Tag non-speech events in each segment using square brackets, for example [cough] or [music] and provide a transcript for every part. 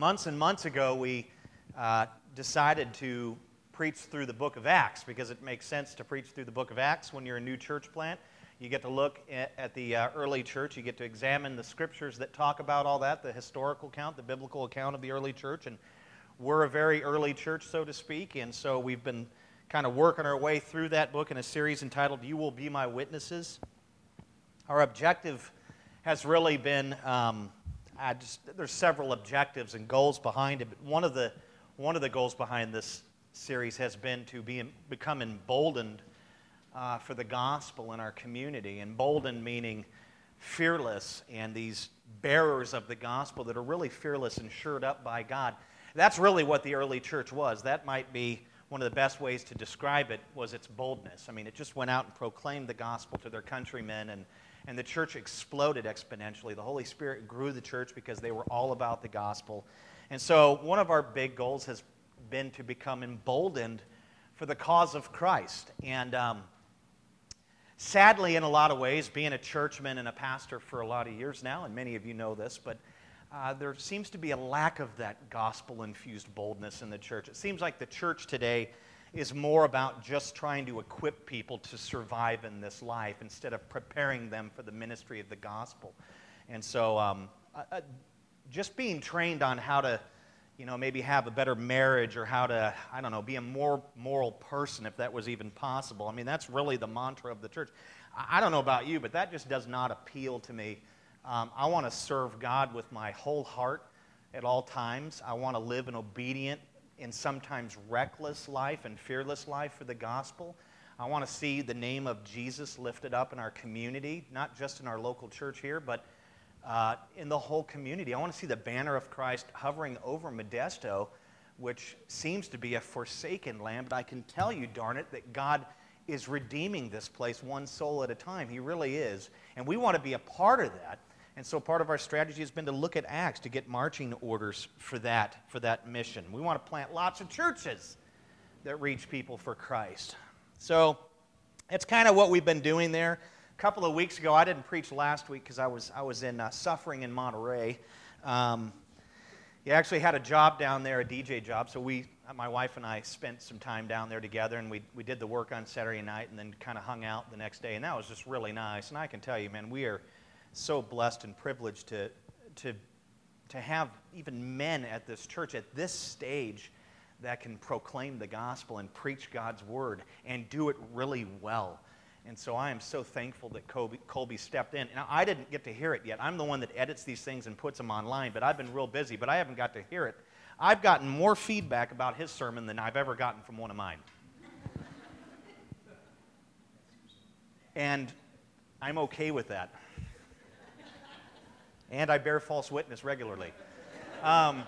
months and months ago, we uh, decided to preach through the book of Acts because it makes sense to preach through the book of Acts when you're a new church plant. You get to look at, the uh, early church, you get to examine the scriptures that talk about all that, the historical account, the biblical account of the early church. And we're a very early church, so to speak, and so we've been kind of working our way through that book in a series entitled You Will Be My Witnesses. Our objective has really been um, just, there's several objectives and goals behind it, but one of the, one of the goals behind this series has been to be, become emboldened uh, for the gospel in our community. Emboldened meaning fearless, and these bearers of the gospel that are really fearless and shored up by God. That's really what the early church was. That might be one of the best ways to describe it was its boldness. I mean, it just went out and proclaimed the gospel to their countrymen and and the church exploded exponentially. The Holy Spirit grew the church because they were all about the gospel. And so, one of our big goals has been to become emboldened for the cause of Christ. And um, sadly, in a lot of ways, being a churchman and a pastor for a lot of years now, and many of you know this, but uh, there seems to be a lack of that gospel infused boldness in the church. It seems like the church today is more about just trying to equip people to survive in this life instead of preparing them for the ministry of the gospel. And so, um, uh, just being trained on how to, you know, maybe have a better marriage or how to, I don't know, be a more moral person if that was even possible. I mean, that's really the mantra of the church. I don't know about you, but that just does not appeal to me. Um, I want to serve God with my whole heart at all times. I want to live an obedient, in sometimes reckless life and fearless life for the gospel. I want to see the name of Jesus lifted up in our community, not just in our local church here, but uh, in the whole community. I want to see the banner of Christ hovering over Modesto, which seems to be a forsaken land. But I can tell you, darn it, that God is redeeming this place one soul at a time. He really is. And we want to be a part of that. And so part of our strategy has been to look at Acts to get marching orders for that, for that mission. We want to plant lots of churches that reach people for Christ. So it's kind of what we've been doing there. A couple of weeks ago, I didn't preach last week because I was, I was in uh, suffering in Monterey. Um, he actually had a job down there, a DJ job. So we, my wife and I, spent some time down there together, and we we did the work on Saturday night, and then kind of hung out the next day, and that was just really nice. And I can tell you, man, we are so blessed and privileged to, to, to have even men at this church at this stage that can proclaim the gospel and preach God's word and do it really well. And so I am so thankful that Colby, Colby stepped in. Now, I didn't get to hear it yet. I'm the one that edits these things and puts them online, but I've been real busy, but I haven't got to hear it. I've gotten more feedback about his sermon than I've ever gotten from one of mine. and I'm okay with that and I bear false witness regularly. Um,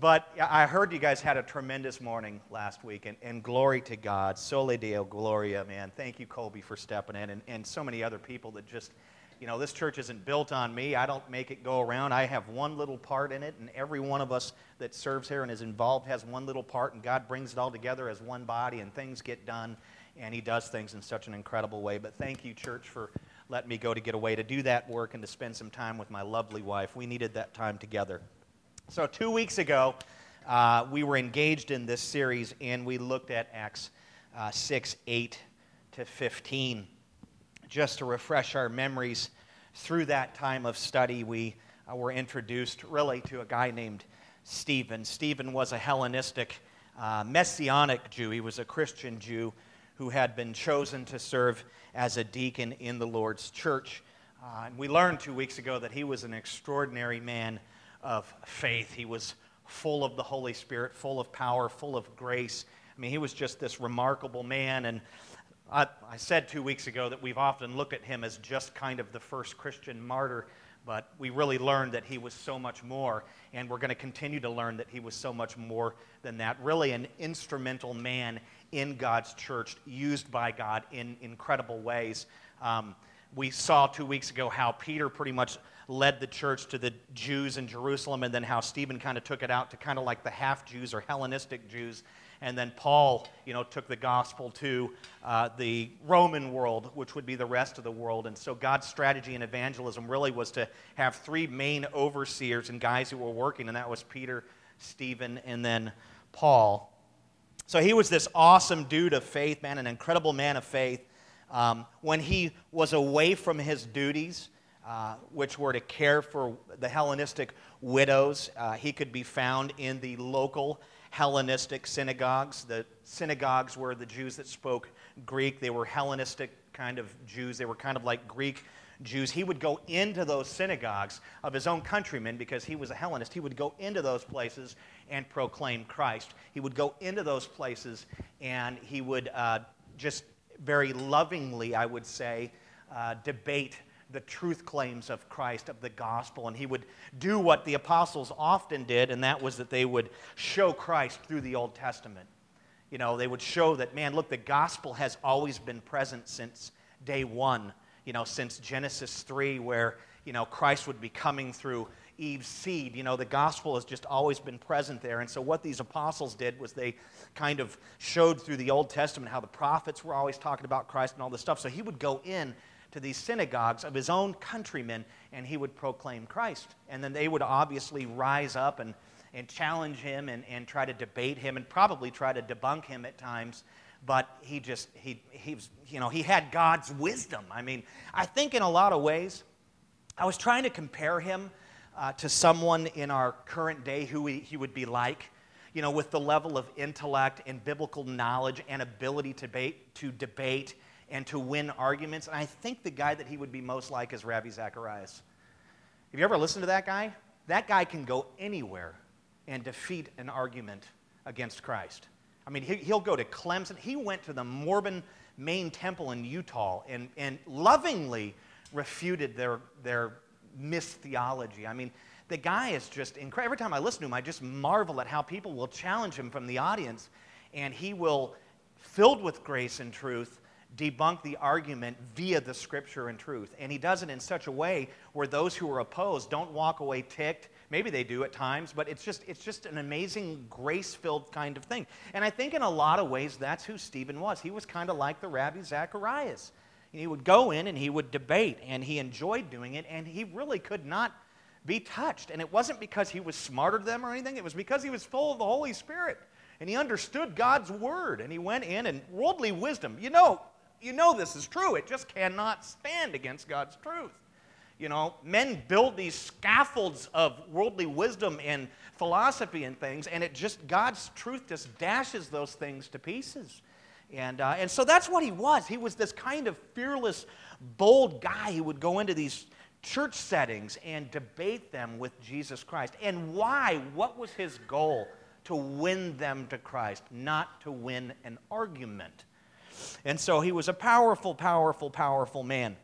but I heard you guys had a tremendous morning last week, and, and glory to God. Soli Deo Gloria, man. Thank you, Colby, for stepping in, and, and so many other people that just, you know, this church isn't built on me. I don't make it go around. I have one little part in it, and every one of us that serves here and is involved has one little part, and God brings it all together as one body, and things get done, and He does things in such an incredible way. But thank you, church, for let me go to get away to do that work and to spend some time with my lovely wife. We needed that time together. So, two weeks ago, uh, we were engaged in this series and we looked at Acts uh, 6 8 to 15. Just to refresh our memories through that time of study, we uh, were introduced really to a guy named Stephen. Stephen was a Hellenistic, uh, Messianic Jew, he was a Christian Jew who had been chosen to serve as a deacon in the Lord's church. Uh, and we learned two weeks ago that he was an extraordinary man of faith. He was full of the Holy Spirit, full of power, full of grace. I mean, he was just this remarkable man. And I, I said two weeks ago that we've often looked at him as just kind of the first Christian martyr but we really learned that he was so much more, and we're going to continue to learn that he was so much more than that. Really, an instrumental man in God's church, used by God in incredible ways. Um, we saw two weeks ago how Peter pretty much led the church to the Jews in Jerusalem, and then how Stephen kind of took it out to kind of like the half Jews or Hellenistic Jews. And then Paul, you know, took the gospel to uh, the Roman world, which would be the rest of the world. And so God's strategy in evangelism really was to have three main overseers and guys who were working, and that was Peter, Stephen, and then Paul. So he was this awesome dude of faith, man, an incredible man of faith. Um, when he was away from his duties, uh, which were to care for the Hellenistic widows, uh, he could be found in the local Hellenistic synagogues. The synagogues were the Jews that spoke Greek, they were Hellenistic kind of Jews, they were kind of like Greek Jews, he would go into those synagogues of his own countrymen because he was a Hellenist. He would go into those places and proclaim Christ. He would go into those places and he would uh, just very lovingly, I would say, uh, debate the truth claims of Christ, of the gospel. And he would do what the apostles often did, and that was that they would show Christ through the Old Testament. You know, they would show that, man, look, the gospel has always been present since day one you know, since Genesis 3, where, you know, Christ would be coming through Eve's seed. You know, the gospel has just always been present there. And so, what these apostles did was they kind of showed through the Old Testament how the prophets were always talking about Christ and all this stuff. So, he would go in to these synagogues of his own countrymen and he would proclaim Christ. And then they would obviously rise up and, and challenge him and, and try to debate him and probably try to debunk him at times but he just he he was you know he had god's wisdom i mean i think in a lot of ways i was trying to compare him uh, to someone in our current day who he, he would be like you know with the level of intellect and biblical knowledge and ability to debate to debate and to win arguments. And i think the guy that he would be most like is Ravi Zacharias. Have you ever listened to that guy? That guy can go anywhere and defeat an argument against christ. I mean, he'll go to Clemson. He went to the Mormon main temple in Utah and, and lovingly refuted their, their mistheology. I mean, the guy is just incredible. Every time I listen to him, I just marvel at how people will challenge him from the audience, and he will, filled with grace and truth, debunk the argument via the scripture and truth. And he does it in such a way where those who are opposed don't walk away ticked Maybe they do at times, but it's just, it's just an amazing, grace filled kind of thing. And I think in a lot of ways, that's who Stephen was. He was kind of like the Ravi Zacharias. He would go in and he would debate, and he enjoyed doing it, and he really could not be touched. And it wasn't because he was smarter than them or anything, it was because he was full of the Holy Spirit. And he understood God's word, and he went in and worldly wisdom. You know, you know this is true. It just cannot stand against God's truth. You know, men build these scaffolds of worldly wisdom and philosophy and things, and it just, God's truth just dashes those things to pieces. And, uh, and so that's what he was. He was this kind of fearless, bold guy who would go into these church settings and debate them with Jesus Christ. And why? What was his goal? To win them to Christ, not to win an argument. And so he was a powerful, powerful, powerful man.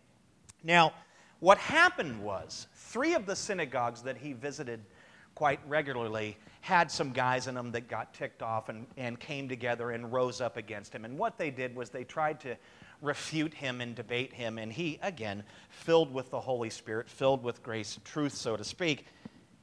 Now, what happened was, three of the synagogues that he visited quite regularly had some guys in them that got ticked off and, and came together and rose up against him. And what they did was they tried to refute him and debate him. And he, again, filled with the Holy Spirit, filled with grace and truth, so to speak,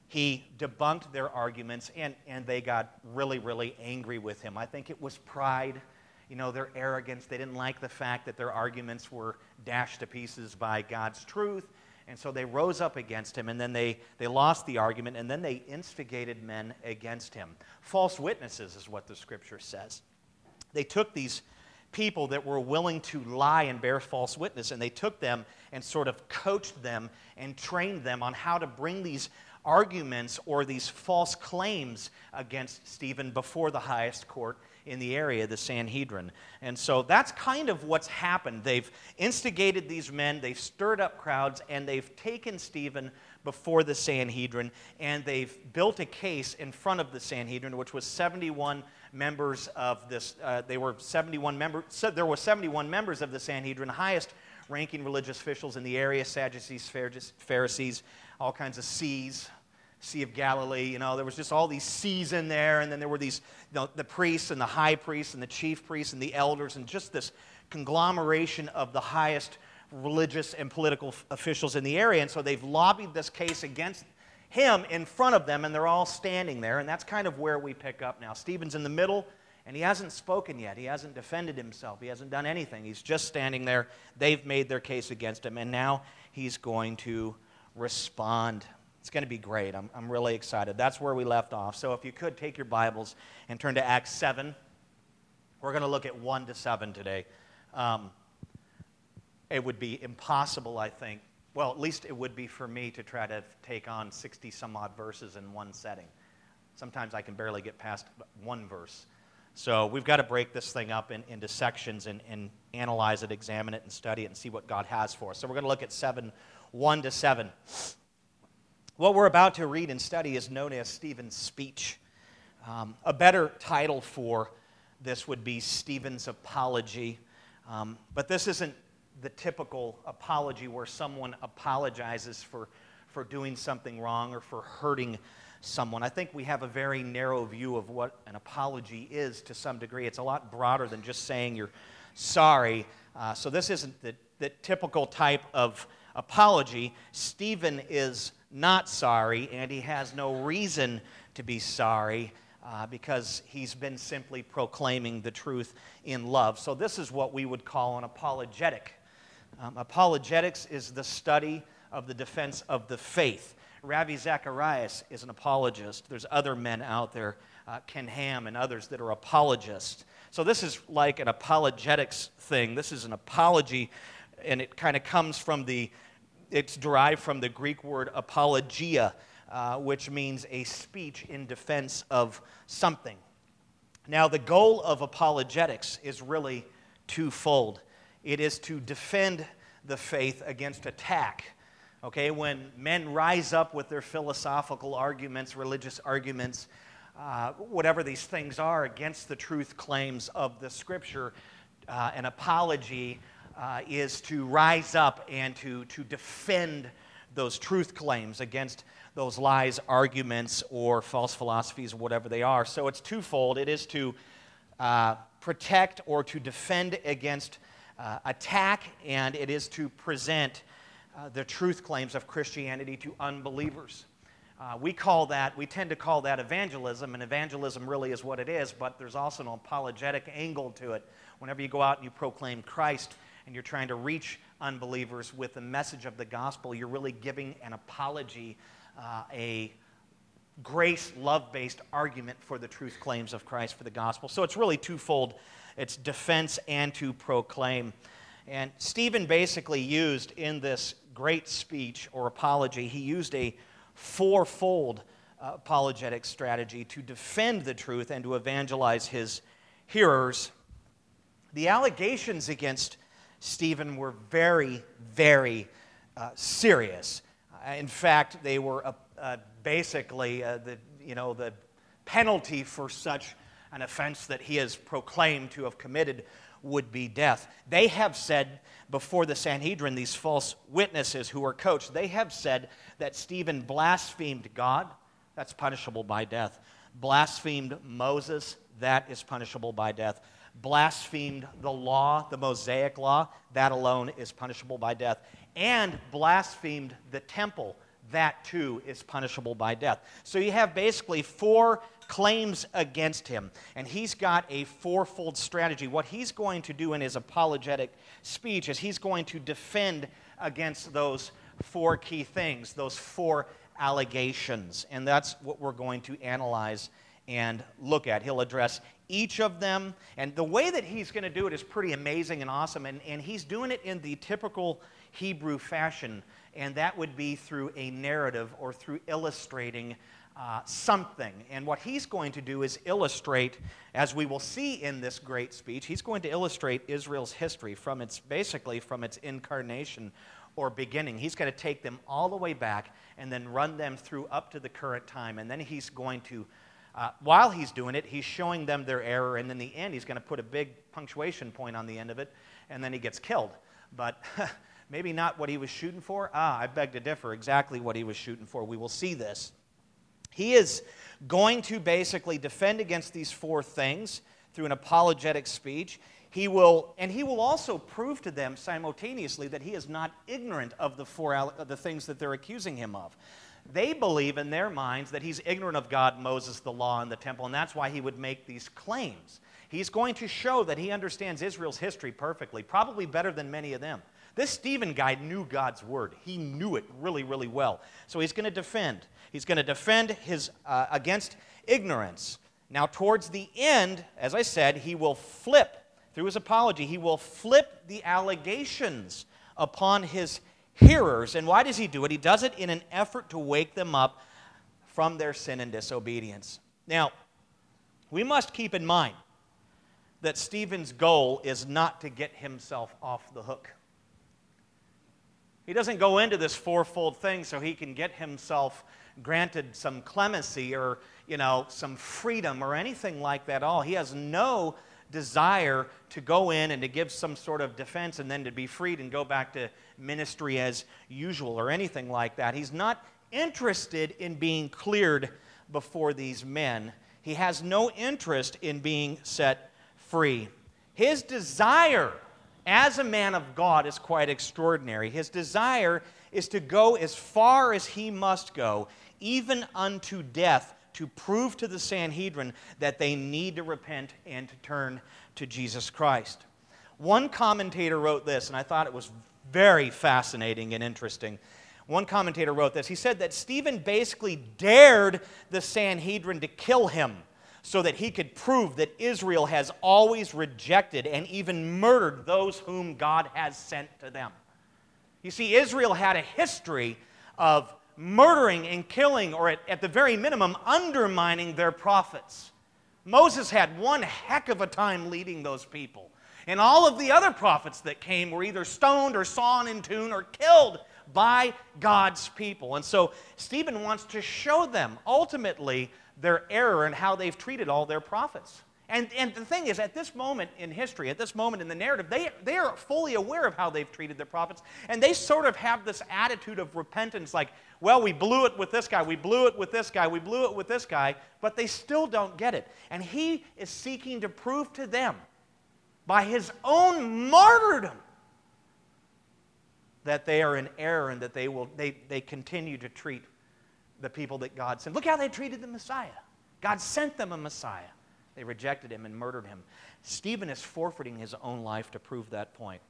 he debunked their arguments and, and they got really, really angry with him. I think it was pride you know, their arrogance. They didn't like the fact that their arguments were dashed to pieces by God's truth. And so they rose up against him, and then they, they lost the argument, and then they instigated men against him. False witnesses is what the scripture says. They took these people that were willing to lie and bear false witness, and they took them and sort of coached them and trained them on how to bring these arguments or these false claims against Stephen before the highest court in the area, the Sanhedrin. And so that's kind of what's happened. They've instigated these men, they've stirred up crowds, and they've taken Stephen before the Sanhedrin, and they've built a case in front of the Sanhedrin, which was 71 members of this. Uh, they were 71 members. So there were 71 members of the Sanhedrin, highest ranking religious officials in the area Sadducees, Pharisees, all kinds of C's, Sea of Galilee. You know, there was just all these seas in there, and then there were these, you know, the priests and the high priests and the chief priests and the elders, and just this conglomeration of the highest religious and political officials in the area. And so they've lobbied this case against him in front of them, and they're all standing there. And that's kind of where we pick up now. Stephen's in the middle, and he hasn't spoken yet. He hasn't defended himself. He hasn't done anything. He's just standing there. They've made their case against him, and now he's going to respond. It's going to be great. I'm, I'm really excited. That's where we left off. So if you could take your Bibles and turn to Acts 7. We're going to look at 1 to 7 today. Um, it would be impossible, I think. Well, at least it would be for me to try to take on 60 some odd verses in one setting. Sometimes I can barely get past one verse. So we've got to break this thing up in, into sections and, and analyze it, examine it, and study it, and see what God has for us. So we're going to look at 7, 1 to 7. What we're about to read and study is known as Stephen's speech. Um, a better title for this would be Stephen's apology. Um, but this isn't the typical apology where someone apologizes for, for doing something wrong or for hurting someone. I think we have a very narrow view of what an apology is to some degree. It's a lot broader than just saying you're sorry. Uh, so this isn't the, the typical type of apology. Stephen is not sorry, and he has no reason to be sorry uh, because he's been simply proclaiming the truth in love. So, this is what we would call an apologetic. Um, apologetics is the study of the defense of the faith. Ravi Zacharias is an apologist. There's other men out there, uh, Ken Ham and others, that are apologists. So, this is like an apologetics thing. This is an apology, and it kind of comes from the, it's derived from the Greek word apologia, uh, which means a speech in defense of something. Now, the goal of apologetics is really twofold it is to defend the faith against attack. Okay, when men rise up with their philosophical arguments, religious arguments, uh, whatever these things are, against the truth claims of the scripture, uh, an apology uh, is to rise up and to, to defend those truth claims against those lies, arguments, or false philosophies, whatever they are. So it's twofold it is to uh, protect or to defend against uh, attack, and it is to present uh, the truth claims of Christianity to unbelievers. Uh, we call that, we tend to call that evangelism, and evangelism really is what it is, but there's also an apologetic angle to it. Whenever you go out and you proclaim Christ and you're trying to reach unbelievers with the message of the gospel, you're really giving an apology uh, a grace, love based argument for the truth claims of Christ for the gospel. So it's really twofold it's defense and to proclaim. And Stephen basically used in this great speech or apology, he used a fourfold uh, apologetic strategy to defend the truth and to evangelize his hearers. The allegations against Stephen were very, very uh, serious. Uh, in fact, they were uh, uh, basically the, you know, the penalty for such an offense that he has proclaimed to have committed would be death. They have said before the Sanhedrin, these false witnesses who were coached, they have said that Stephen blasphemed God, that's punishable by death. Blasphemed Moses, that is punishable by death. Blasphemed the law, the Mosaic law, that alone is punishable by death and blasphemed the temple, that too is punishable by death. So you have basically four claims against him, and he's got a fourfold strategy. What he's going to do in his apologetic speech is he's going to defend against those four key things, those four allegations, and that's what we're going to analyze and look at. He'll address each of them. And the way that he's going to do it is pretty amazing and awesome. And, and he's doing it in the typical Hebrew fashion, and that would be through a narrative or through illustrating uh, something. And what he's going to do is illustrate, as we will see in this great speech, he's going to illustrate Israel's history from its basically from its incarnation or beginning. He's going to take them all the way back and then run them through up to the current time. And then he's going to uh, while he's doing it, he's showing them their error, and in the end, he's going to put a big punctuation point on the end of it, and then he gets killed. But [laughs] maybe not what he was shooting for. Ah, I beg to differ exactly what he was shooting for. We will see this. He is going to basically defend against these four things through an apologetic speech. He will, and he will also prove to them simultaneously that he is not ignorant of the, four, the things that they're accusing him of. They believe in their minds that he's ignorant of God, Moses, the law, and the temple, and that's why he would make these claims. He's going to show that he understands Israel's history perfectly, probably better than many of them. This Stephen guy knew God's word. He knew it really, really well. So he's going to defend. He's going to defend his uh, against ignorance. Now, towards the end, as I said, he will flip through his apology. He will flip the allegations upon his hearers. And why does he do it? He does it in an effort to wake them up from their sin and disobedience. Now, we must keep in mind that Stephen's goal is not to get himself off the hook. He doesn't go into this fourfold thing so he can get himself granted some clemency or, you know, some freedom or anything like that all. He has no desire to go in and to give some sort of defense and then to be freed and go back to ministry as usual or anything like that. He's not interested in being cleared before these men. He has no interest in being set free. His desire as a man of God is quite extraordinary. His desire is to go as far as he must go, even unto death, to prove to the Sanhedrin that they need to repent and to turn to Jesus Christ. One commentator wrote this, and I thought it was very fascinating and interesting. One commentator wrote this. He said that Stephen basically dared the Sanhedrin to kill him so that he could prove that Israel has always rejected and even murdered those whom God has sent to them. You see, Israel had a history of murdering and killing, or at, at, the very minimum, undermining their prophets. Moses had one heck of a time leading those people. And all of the other prophets that came were either stoned or sawn in tune or killed by God's people. And so Stephen wants to show them ultimately their error and how they've treated all their prophets. And, and the thing is, at this moment in history, at this moment in the narrative, they, they are fully aware of how they've treated their prophets. And they sort of have this attitude of repentance like, well, we blew it with this guy, we blew it with this guy, we blew it with this guy, but they still don't get it. And he is seeking to prove to them by his own martyrdom that they are in error and that they, will, they, they continue to treat the people that God sent. Look how they treated the Messiah. God sent them a Messiah. They rejected him and murdered him. Stephen is forfeiting his own life to prove that point.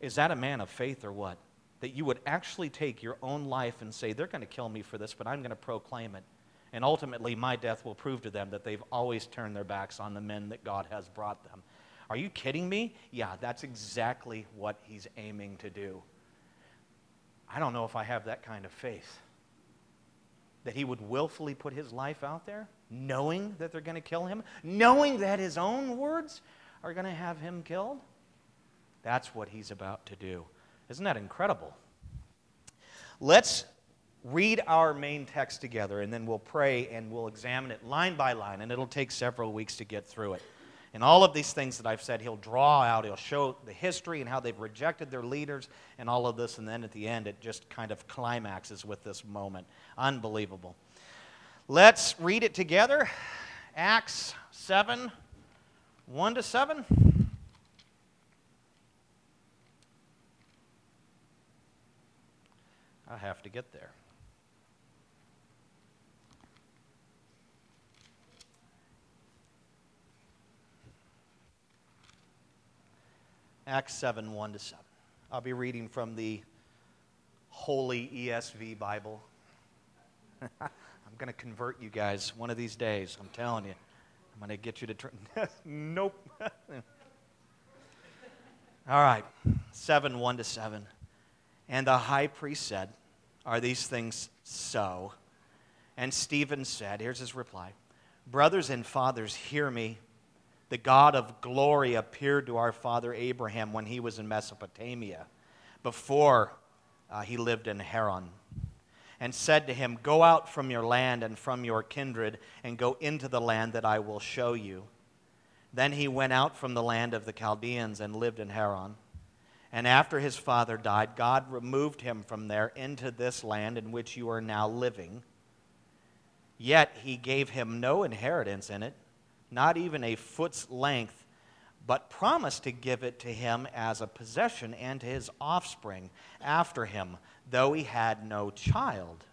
Is that a man of faith or what? That you would actually take your own life and say, they're going to kill me for this, but I'm going to proclaim it. And ultimately, my death will prove to them that they've always turned their backs on the men that God has brought them. Are you kidding me? Yeah, that's exactly what he's aiming to do. I don't know if I have that kind of faith that he would willfully put his life out there, knowing that they're going to kill him, knowing that his own words are going to have him killed? That's what he's about to do. Isn't that incredible? Let's read our main text together, and then we'll pray and we'll examine it line by line, and it'll take several weeks to get through it. And all of these things that I've said, he'll draw out, he'll show the history and how they've rejected their leaders and all of this. And then at the end, it just kind of climaxes with this moment. Unbelievable. Let's read it together. Acts 7 1 to 7. I have to get there. Acts 7 1 to 7. I'll be reading from the Holy ESV Bible. [laughs] I'm going to convert you guys one of these days. I'm telling you. I'm going to get you to turn. [laughs] nope. [laughs] All right. 7 1 to 7. And the high priest said, Are these things so? And Stephen said, Here's his reply Brothers and fathers, hear me the God of glory appeared to our father Abraham when he was in Mesopotamia, before uh, he lived in Haran, and said to him, Go out from your land and from your kindred, and go into the land that I will show you. Then he went out from the land of the Chaldeans and lived in Haran. And after his father died, God removed him from there into this land in which you are now living. Yet he gave him no inheritance in it not even a foot's length, but promised to give it to him as a possession and to his offspring after him, though he had no child.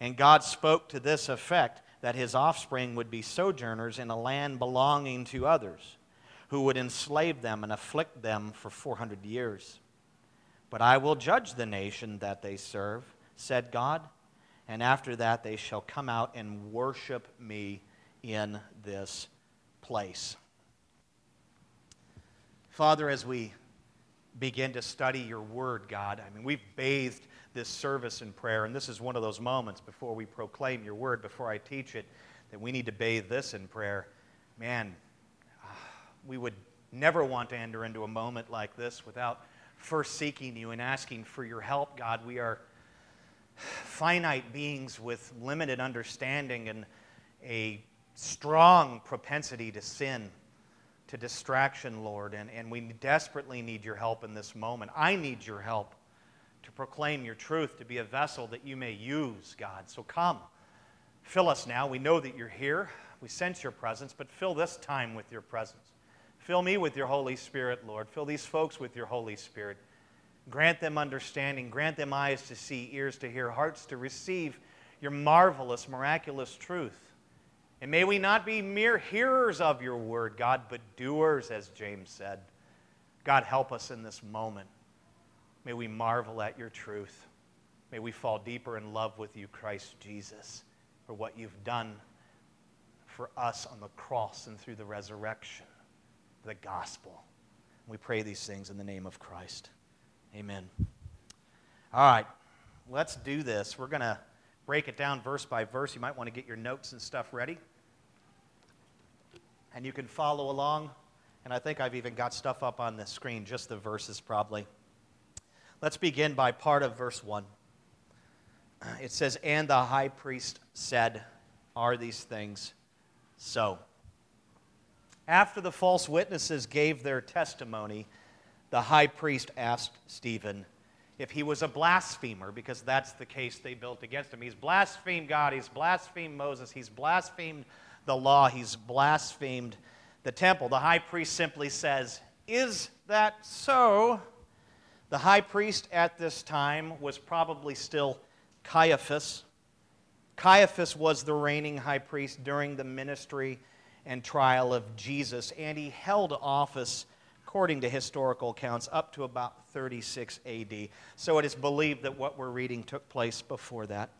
And God spoke to this effect that his offspring would be sojourners in a land belonging to others, who would enslave them and afflict them for 400 years. But I will judge the nation that they serve, said God, and after that they shall come out and worship me in this place. Father, as we begin to study your word, God, I mean, we've bathed this service in prayer, and this is one of those moments before we proclaim your word, before I teach it, that we need to bathe this in prayer. Man, we would never want to enter into a moment like this without first seeking you and asking for your help, God. We are finite beings with limited understanding and a strong propensity to sin to distraction, Lord, and, and we desperately need your help in this moment. I need your help to proclaim your truth, to be a vessel that you may use, God. So come, fill us now. We know that you're here. We sense your presence, but fill this time with your presence. Fill me with your Holy Spirit, Lord. Fill these folks with your Holy Spirit. Grant them understanding, grant them eyes to see, ears to hear, hearts to receive your marvelous, miraculous truth. And may we not be mere hearers of your word, God, but doers, as James said. God, help us in this moment. May we marvel at your truth. May we fall deeper in love with you, Christ Jesus, for what you've done for us on the cross and through the resurrection, the gospel. We pray these things in the name of Christ. Amen. All right, let's do this. We're going to break it down verse by verse. You might want to get your notes and stuff ready. And you can follow along. And I think I've even got stuff up on the screen, just the verses probably. Let's begin by part of verse 1. It says, And the high priest said, Are these things so? After the false witnesses gave their testimony, the high priest asked Stephen, if he was a blasphemer, because that's the case they built against him. He's blasphemed God, he's blasphemed Moses, he's blasphemed the law, he's blasphemed the temple. The high priest simply says, Is that so? The high priest at this time was probably still Caiaphas. Caiaphas was the reigning high priest during the ministry and trial of Jesus, and he held office according to historical accounts, up to about 36 AD. So it is believed that what we're reading took place before that.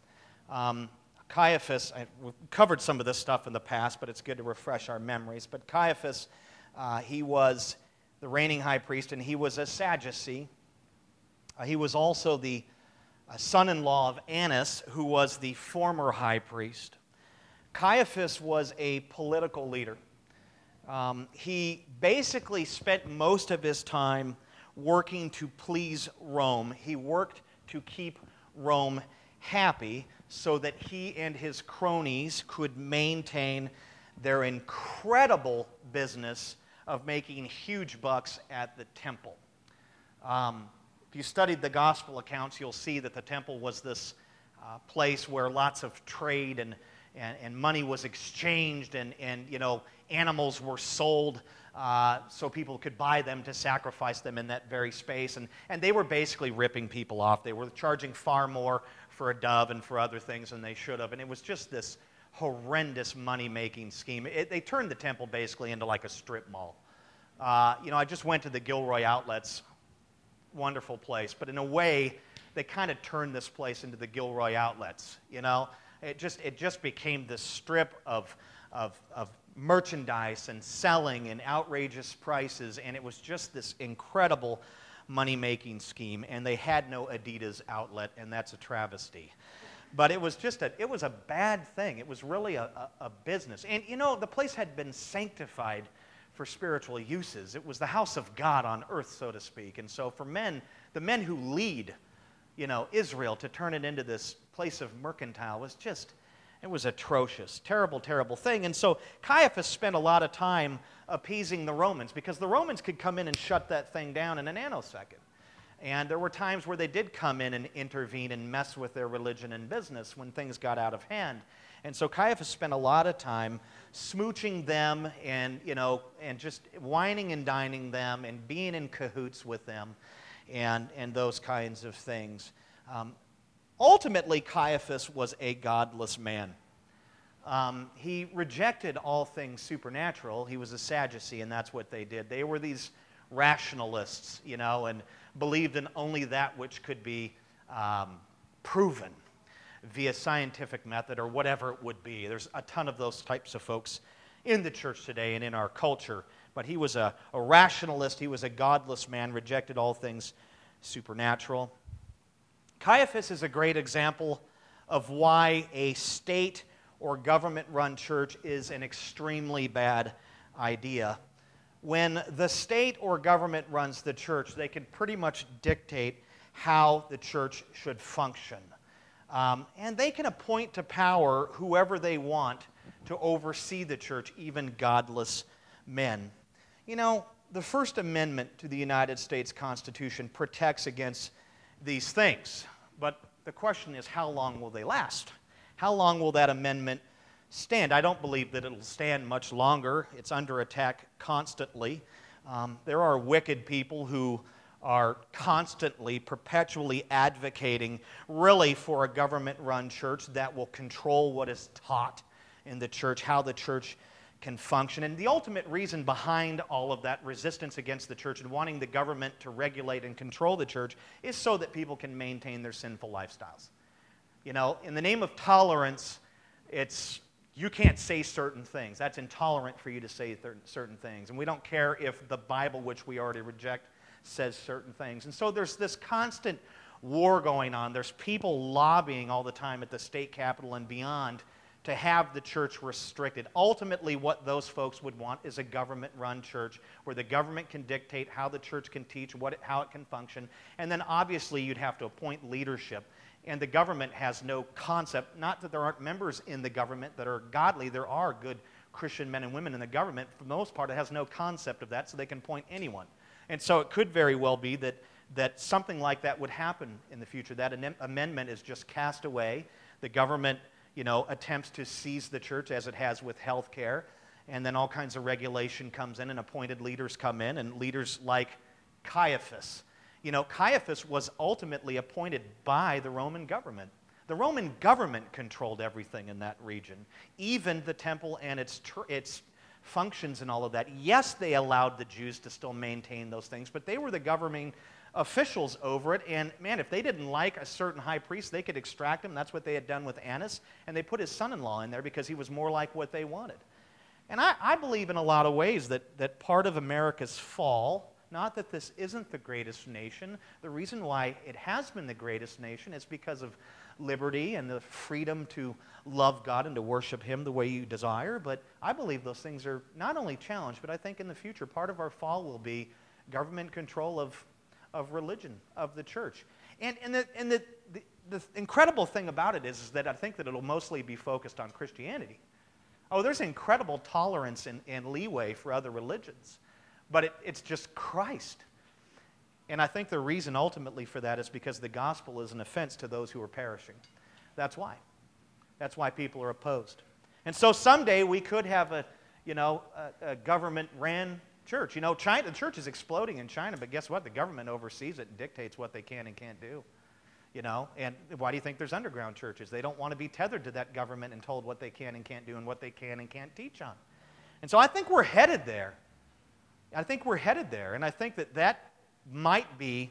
Um, Caiaphas, I, we've covered some of this stuff in the past, but it's good to refresh our memories. But Caiaphas, uh, he was the reigning high priest, and he was a Sadducee. Uh, he was also the uh, son in law of Annas, who was the former high priest. Caiaphas was a political leader. Um, he basically spent most of his time working to please Rome. He worked to keep Rome happy so that he and his cronies could maintain their incredible business of making huge bucks at the temple. Um, if you studied the gospel accounts, you'll see that the temple was this uh, place where lots of trade and, and, and money was exchanged and, and you know, animals were sold uh, so people could buy them to sacrifice them in that very space. And, and they were basically ripping people off. They were charging far more for a dove and for other things than they should have. And it was just this horrendous money making scheme. It, they turned the temple basically into like a strip mall. Uh, you know, I just went to the Gilroy outlets, wonderful place, but in a way, they kind of turned this place into the Gilroy outlets. You know, it just it just became this strip of of, of merchandise and selling and outrageous prices, and it was just this incredible money making scheme. And they had no Adidas outlet, and that's a travesty. But it was just a, it was a bad thing. It was really a, a, a business. And you know, the place had been sanctified for spiritual uses. It was the house of God on earth, so to speak. And so for men, the men who lead, you know, Israel to turn it into this place of mercantile was just it was atrocious, terrible, terrible thing. And so Caiaphas spent a lot of time appeasing the Romans because the Romans could come in and shut that thing down in a nanosecond. And there were times where they did come in and intervene and mess with their religion and business when things got out of hand. And so Caiaphas spent a lot of time smooching them and, you know, and just wining and dining them and being in cahoots with them and, and those kinds of things. Um, ultimately, Caiaphas was a godless man. Um, he rejected all things supernatural. He was a Sadducee, and that's what they did. They were these rationalists, you know, and believed in only that which could be um, proven via scientific method or whatever it would be. There's a ton of those types of folks in the church today and in our culture. But he was a, a rationalist, he was a godless man, rejected all things supernatural. Caiaphas is a great example of why a state or government run church is an extremely bad idea. When the state or government runs the church, they can pretty much dictate how the church should function. Um, and they can appoint to power whoever they want to oversee the church, even godless men. You know, the First Amendment to the United States Constitution protects against these things. But the question is, how long will they last? How long will that amendment stand? I don't believe that it'll stand much longer. It's under attack constantly. Um, there are wicked people who are constantly, perpetually advocating really for a government run church that will control what is taught in the church, how the church can function. And the ultimate reason behind all of that resistance against the church and wanting the government to regulate and control the church is so that people can maintain their sinful lifestyles. You know, in the name of tolerance, it's you can't say certain things. That's intolerant for you to say certain things. And we don't care if the Bible, which we already reject, says certain things. And so there's this constant war going on. There's people lobbying all the time at the state capitol and beyond to have the church restricted. Ultimately, what those folks would want is a government run church where the government can dictate how the church can teach, what it, how it can function. And then obviously, you'd have to appoint leadership. And the government has no concept, not that there aren't members in the government that are godly, there are good Christian men and women in the government. For the most part, it has no concept of that, so they can appoint anyone. And so it could very well be that, that something like that would happen in the future. That an amendment is just cast away. The government you know, attempts to seize the church as it has with health care. And then all kinds of regulation comes in, and appointed leaders come in, and leaders like Caiaphas. You know, Caiaphas was ultimately appointed by the Roman government. The Roman government controlled everything in that region, even the temple and its, its functions and all of that. Yes, they allowed the Jews to still maintain those things, but they were the governing officials over it. And man, if they didn't like a certain high priest, they could extract him. That's what they had done with Annas. And they put his son in law in there because he was more like what they wanted. And I, I, believe in a lot of ways that, that part of America's fall, not that this isn't the greatest nation, the reason why it has been the greatest nation is because of liberty and the freedom to love God and to worship Him the way you desire. But I believe those things are not only challenged, but I think in the future, part of our fall will be government control of, of religion, of the church. And, and, the, and the, the, the incredible thing about it is, is that I think that it'll mostly be focused on Christianity. Oh, there's incredible tolerance and, and leeway for other religions, but it, it's just Christ. And I think the reason ultimately for that is because the gospel is an offense to those who are perishing. That's why. That's why people are opposed. And so someday we could have a, you know, a, a government ran church. You know, China, the church is exploding in China, but guess what? The government oversees it and dictates what they can and can't do. You know, and why do you think there's underground churches? They don't want to be tethered to that government and told what they can and can't do and what they can and can't teach on. And so I think we're headed there. I think we're headed there. And I think that that might be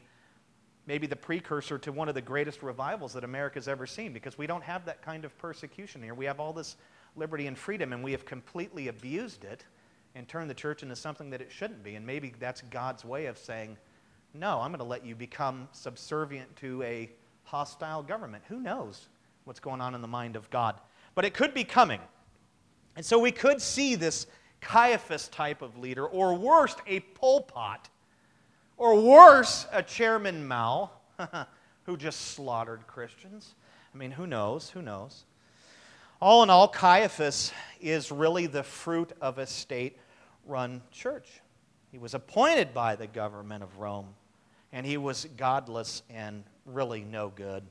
maybe the precursor to one of the greatest revivals that America's ever seen because we don't have that kind of persecution here. We have all this liberty and freedom, and we have completely abused it and turn the church into something that it shouldn't be. And maybe that's God's way of saying, no, I'm going to let you become subservient to a hostile government. Who knows what's going on in the mind of God? But it could be coming. And so we could see this Caiaphas type of leader, or worst, a Pol Pot or worse, a Chairman Mao [laughs] who just slaughtered Christians. I mean, who knows? Who knows? All in all, Caiaphas is really the fruit of a state run church. He was appointed by the government of Rome, and he was godless and really no good.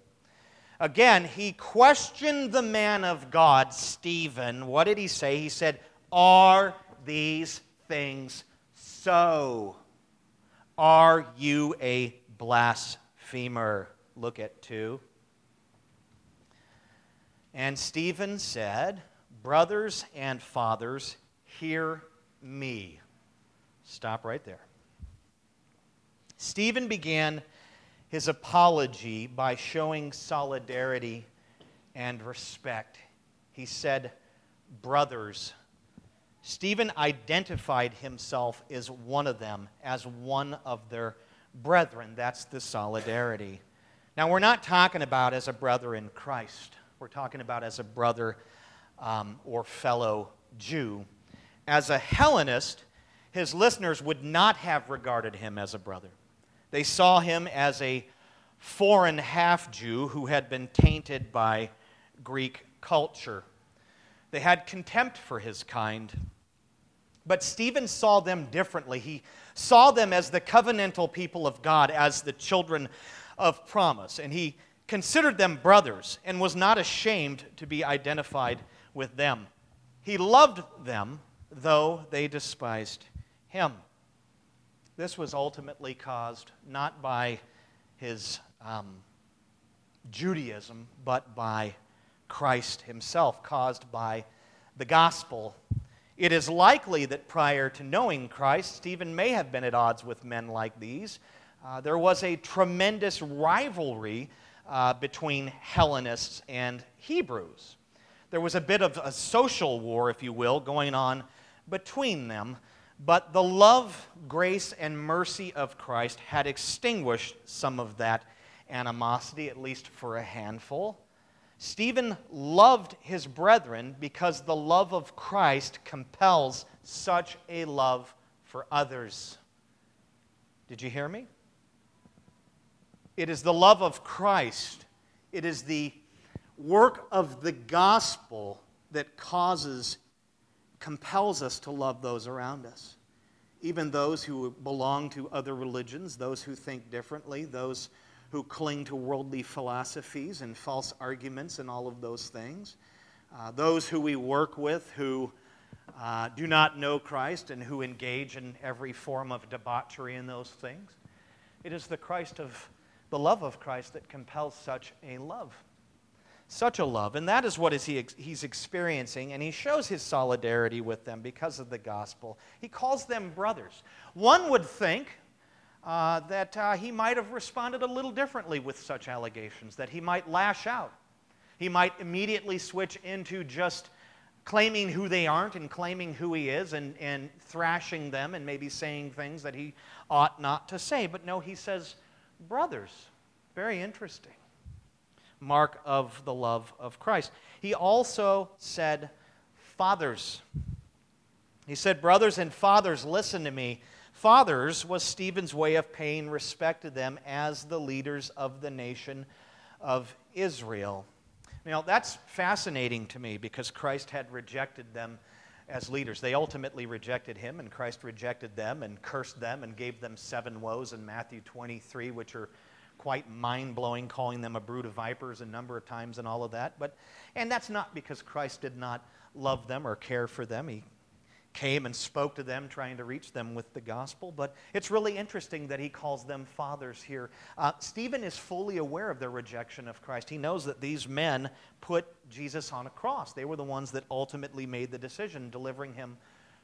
Again, he questioned the man of God, Stephen. What did he say? He said, Are these things so? Are you a blasphemer? Look at 2. And Stephen said, Brothers and fathers, hear me. Stop right there. Stephen began his apology by showing solidarity and respect. He said, Brothers. Stephen identified himself as one of them, as one of their brethren. That's the solidarity. Now, we're not talking about as a brother in Christ, we're talking about as a brother um, or fellow Jew. As a Hellenist, his listeners would not have regarded him as a brother. They saw him as a foreign half Jew who had been tainted by Greek culture. They had contempt for his kind. But Stephen saw them differently. He saw them as the covenantal people of God, as the children of promise. And he considered them brothers and was not ashamed to be identified with them. He loved them, though they despised him. This was ultimately caused not by his um, Judaism, but by Christ himself, caused by the gospel. It is likely that prior to knowing Christ, Stephen may have been at odds with men like these. Uh, there was a tremendous rivalry uh, between Hellenists and Hebrews. There was a bit of a social war, if you will, going on between them. But the love, grace, and mercy of Christ had extinguished some of that animosity, at least for a handful. Stephen loved his brethren because the love of Christ compels such a love for others. Did you hear me? It is the love of Christ, it is the work of the gospel that causes compels us to love those around us, even those who belong to other religions, those who think differently, those who cling to worldly philosophies and false arguments and all of those things, uh, those who we work with who uh, do not know Christ and who engage in every form of debauchery in those things. It is the Christ of the love of Christ that compels such a love such a love. And that is what is he, he's experiencing. And he shows his solidarity with them because of the gospel. He calls them brothers. One would think uh, that uh, he might have responded a little differently with such allegations, that he might lash out. He might immediately switch into just claiming who they aren't and claiming who he is and, and thrashing them and maybe saying things that he ought not to say. But no, he says, brothers. Very interesting mark of the love of Christ. He also said, Fathers. He said, Brothers and fathers, listen to me. Fathers was Stephen's way of paying respect to them as the leaders of the nation of Israel. Now, that's fascinating to me because Christ had rejected them as leaders. They ultimately rejected him, and Christ rejected them and cursed them and gave them seven woes in Matthew 23, which are quite mind blowing, calling them a brood of vipers a number of times and all of that. But, and that's not because Christ did not love them or care for them. He came and spoke to them, trying to reach them with the gospel. But it's really interesting that he calls them fathers here. Uh, Stephen is fully aware of their rejection of Christ. He knows that these men put Jesus on a cross. They were the ones that ultimately made the decision, delivering him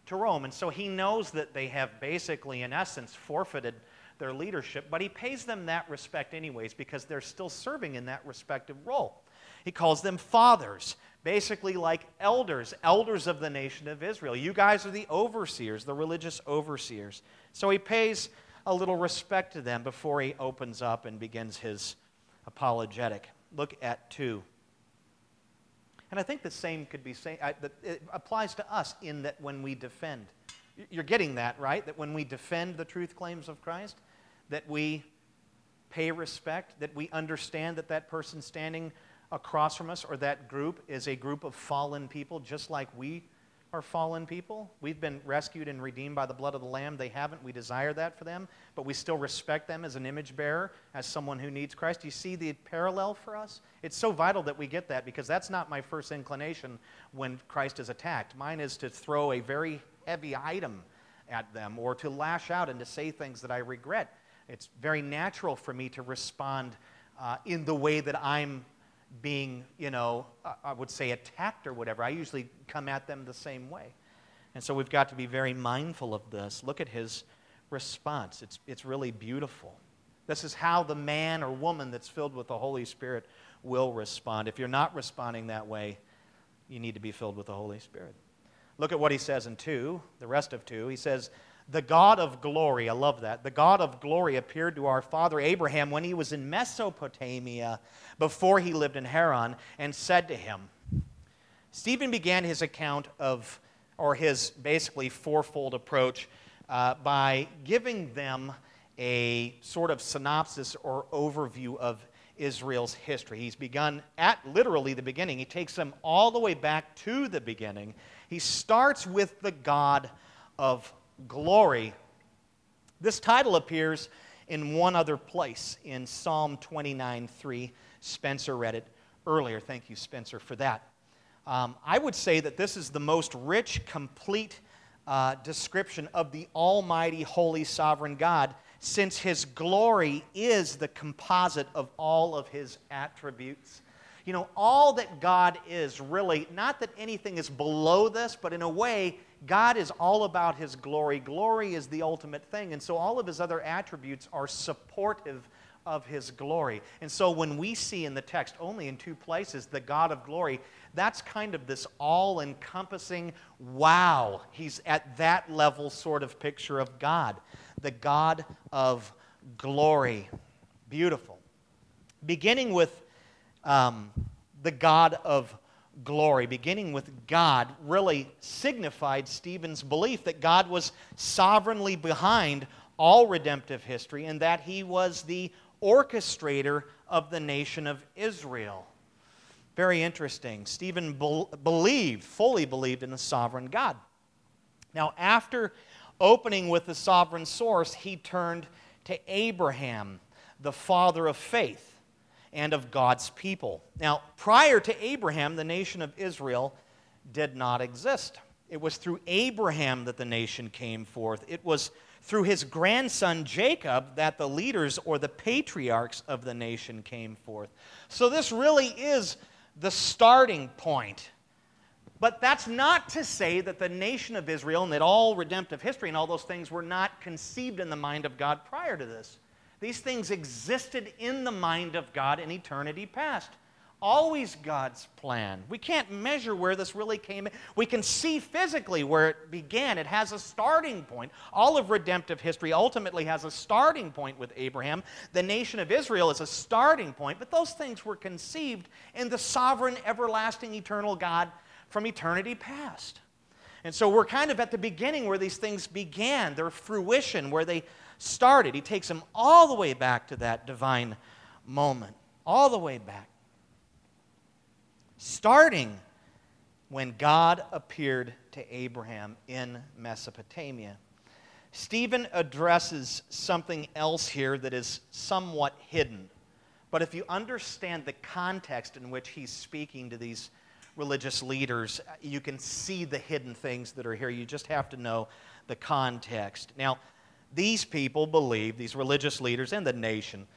to Rome. And so he knows that they have basically, in essence, forfeited their leadership, but he pays them that respect anyways because they're still serving in that respective role. He calls them fathers, basically like elders, elders of the nation of Israel. You guys are the overseers, the religious overseers. So he pays a little respect to them before he opens up and begins his apologetic. Look at 2. And I think the same could be saying, it applies to us in that when we defend. You're getting that, right? That when we defend the truth claims of Christ, that we pay respect, that we understand that that person standing across from us or that group is a group of fallen people just like we are fallen people. We've been rescued and redeemed by the blood of the Lamb. They haven't. We desire that for them, but we still respect them as an image bearer, as someone who needs Christ. You see the parallel for us? It's so vital that we get that because that's not my first inclination when Christ is attacked. Mine is to throw a very heavy item at them or to lash out and to say things that I regret. It's very natural for me to respond uh, in the way that I'm being, you know, I would say attacked or whatever. I usually come at them the same way. And so we've got to be very mindful of this. Look at his response, it's, it's really beautiful. This is how the man or woman that's filled with the Holy Spirit will respond. If you're not responding that way, you need to be filled with the Holy Spirit. Look at what he says in 2, the rest of 2. He says, the God of glory, I love that. The God of glory appeared to our father Abraham when he was in Mesopotamia before he lived in Haran and said to him, Stephen began his account of, or his basically fourfold approach, uh, by giving them a sort of synopsis or overview of Israel's history. He's begun at literally the beginning. He takes them all the way back to the beginning. He starts with the God of glory. This title appears in one other place in Psalm 29 3. Spencer read it earlier. Thank you, Spencer, for that. Um, I would say that this is the most rich, complete uh, description of the Almighty, Holy, Sovereign God, since His glory is the composite of all of His attributes. You know, all that God is really, not that anything is below this, but in a way, God is all about His glory. Glory is the ultimate thing. And so all of His other attributes are supportive of His glory. And so when we see in the text only in two places the God of glory, that's kind of this all encompassing, wow, He's at that level sort of picture of God. The God of glory. Beautiful. Beginning with um, the God of glory, beginning with God, really signified Stephen's belief that God was sovereignly behind all redemptive history and that he was the orchestrator of the nation of Israel. Very interesting. Stephen be- believed, fully believed in the sovereign God. Now, after opening with the sovereign source, he turned to Abraham, the father of faith and of God's people. Now, prior to Abraham, the nation of Israel did not exist. It was through Abraham that the nation came forth. It was through his grandson Jacob that the leaders or the patriarchs of the nation came forth. So, this really is the starting point. But that's not to say that the nation of Israel and that all redemptive history and all those things were not conceived in the mind of God prior to this. These things existed in the mind of God in eternity past. Always God's plan. We can't measure where this really came. We can see physically where it began. It has a starting point. All of redemptive history ultimately has a starting point with Abraham. The nation of Israel is a starting point, but those things were conceived in the sovereign, everlasting, eternal God from eternity past. And so we're kind of at the beginning where these things began, their fruition, where they started. He takes him all the way back to that divine moment, all the way back. Starting when God appeared to Abraham in Mesopotamia. Stephen addresses something else here that is somewhat hidden. But if you understand the context in which he's speaking to these religious leaders, you can see the hidden things that are here. You just have to know the context. Now, these people believed, these religious leaders and the nation,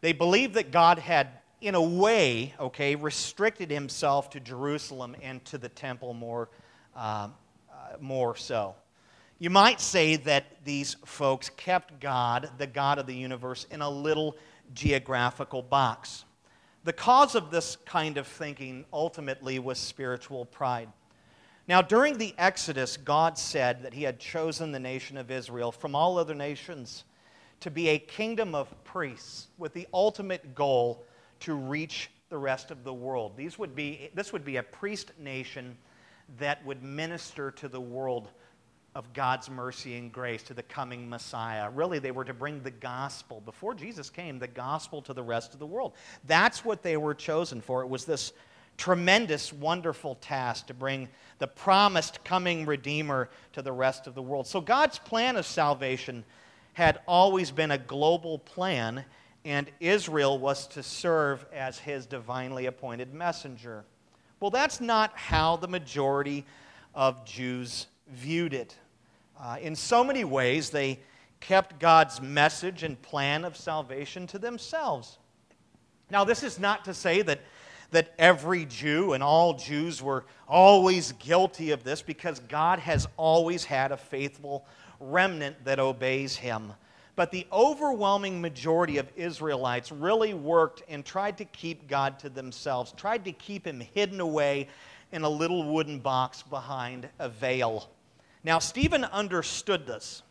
they believed that God had, in a way, okay, restricted himself to Jerusalem and to the temple more, uh, uh, more so. You might say that these folks kept God, the God of the universe, in a little geographical box. The cause of this kind of thinking ultimately was spiritual pride. Now, during the Exodus, God said that He had chosen the nation of Israel from all other nations to be a kingdom of priests with the ultimate goal to reach the rest of the world. These would be, this would be a priest nation that would minister to the world of God's mercy and grace to the coming Messiah. Really, they were to bring the gospel, before Jesus came, the gospel to the rest of the world. That's what they were chosen for. It was this tremendous, wonderful task to bring the promised coming Redeemer to the rest of the world. So God's plan of salvation had always been a global plan, and Israel was to serve as his divinely appointed messenger. Well, that's not how the majority of Jews viewed it. Uh, in so many ways, they kept God's message and plan of salvation to themselves. Now, this is not to say that, that every Jew and all Jews were always guilty of this, because God has always had a faithful remnant that obeys him. But the overwhelming majority of Israelites really worked and tried to keep God to themselves, tried to keep him hidden away in a little wooden box behind a veil. Now, Stephen understood this.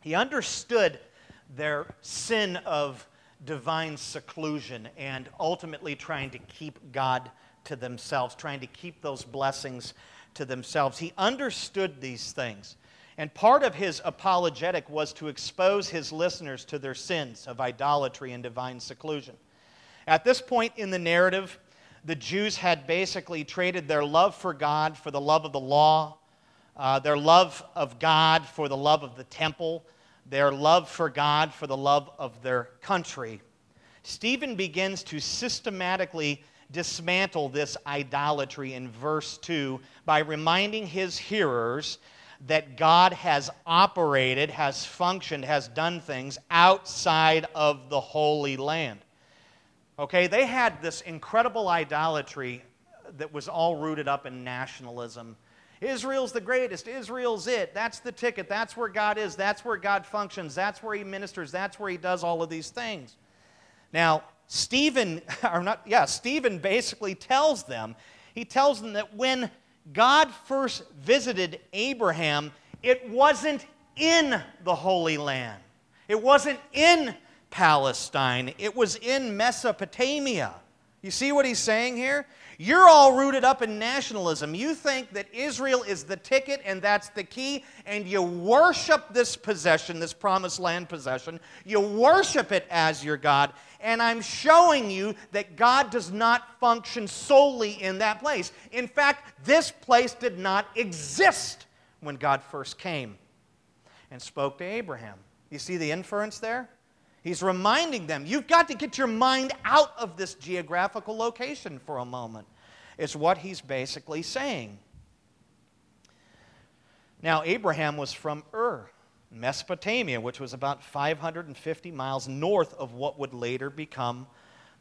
He understood their sin of divine seclusion and ultimately trying to keep God to themselves, trying to keep those blessings to themselves. He understood these things. And part of his apologetic was to expose his listeners to their sins of idolatry and divine seclusion. At this point in the narrative, the Jews had basically traded their love for God for the love of the law, uh, their love of God for the love of the temple, their love for God for the love of their country. Stephen begins to systematically dismantle this idolatry in verse 2 by reminding his hearers that God has operated, has functioned, has done things outside of the Holy Land. Okay, they had this incredible idolatry that was all rooted up in nationalism. Israel's the greatest. Israel's it. That's the ticket. That's where God is. That's where God functions. That's where He ministers. That's where He does all of these things. Now, Stephen, [laughs] or not, yeah, Stephen basically tells them, he tells them that when God first visited Abraham, it wasn't in the Holy Land. It wasn't in Palestine. It was in Mesopotamia. You see what he's saying here? You're all rooted up in nationalism. You think that Israel is the ticket and that's the key, and you worship this possession, this promised land possession. You worship it as your God. And I'm showing you that God does not function solely in that place. In fact, this place did not exist when God first came and spoke to Abraham. You see the inference there? He's reminding them, you've got to get your mind out of this geographical location for a moment, is what he's basically saying. Now, Abraham was from Ur, Mesopotamia, which was about 550 miles north of what would later become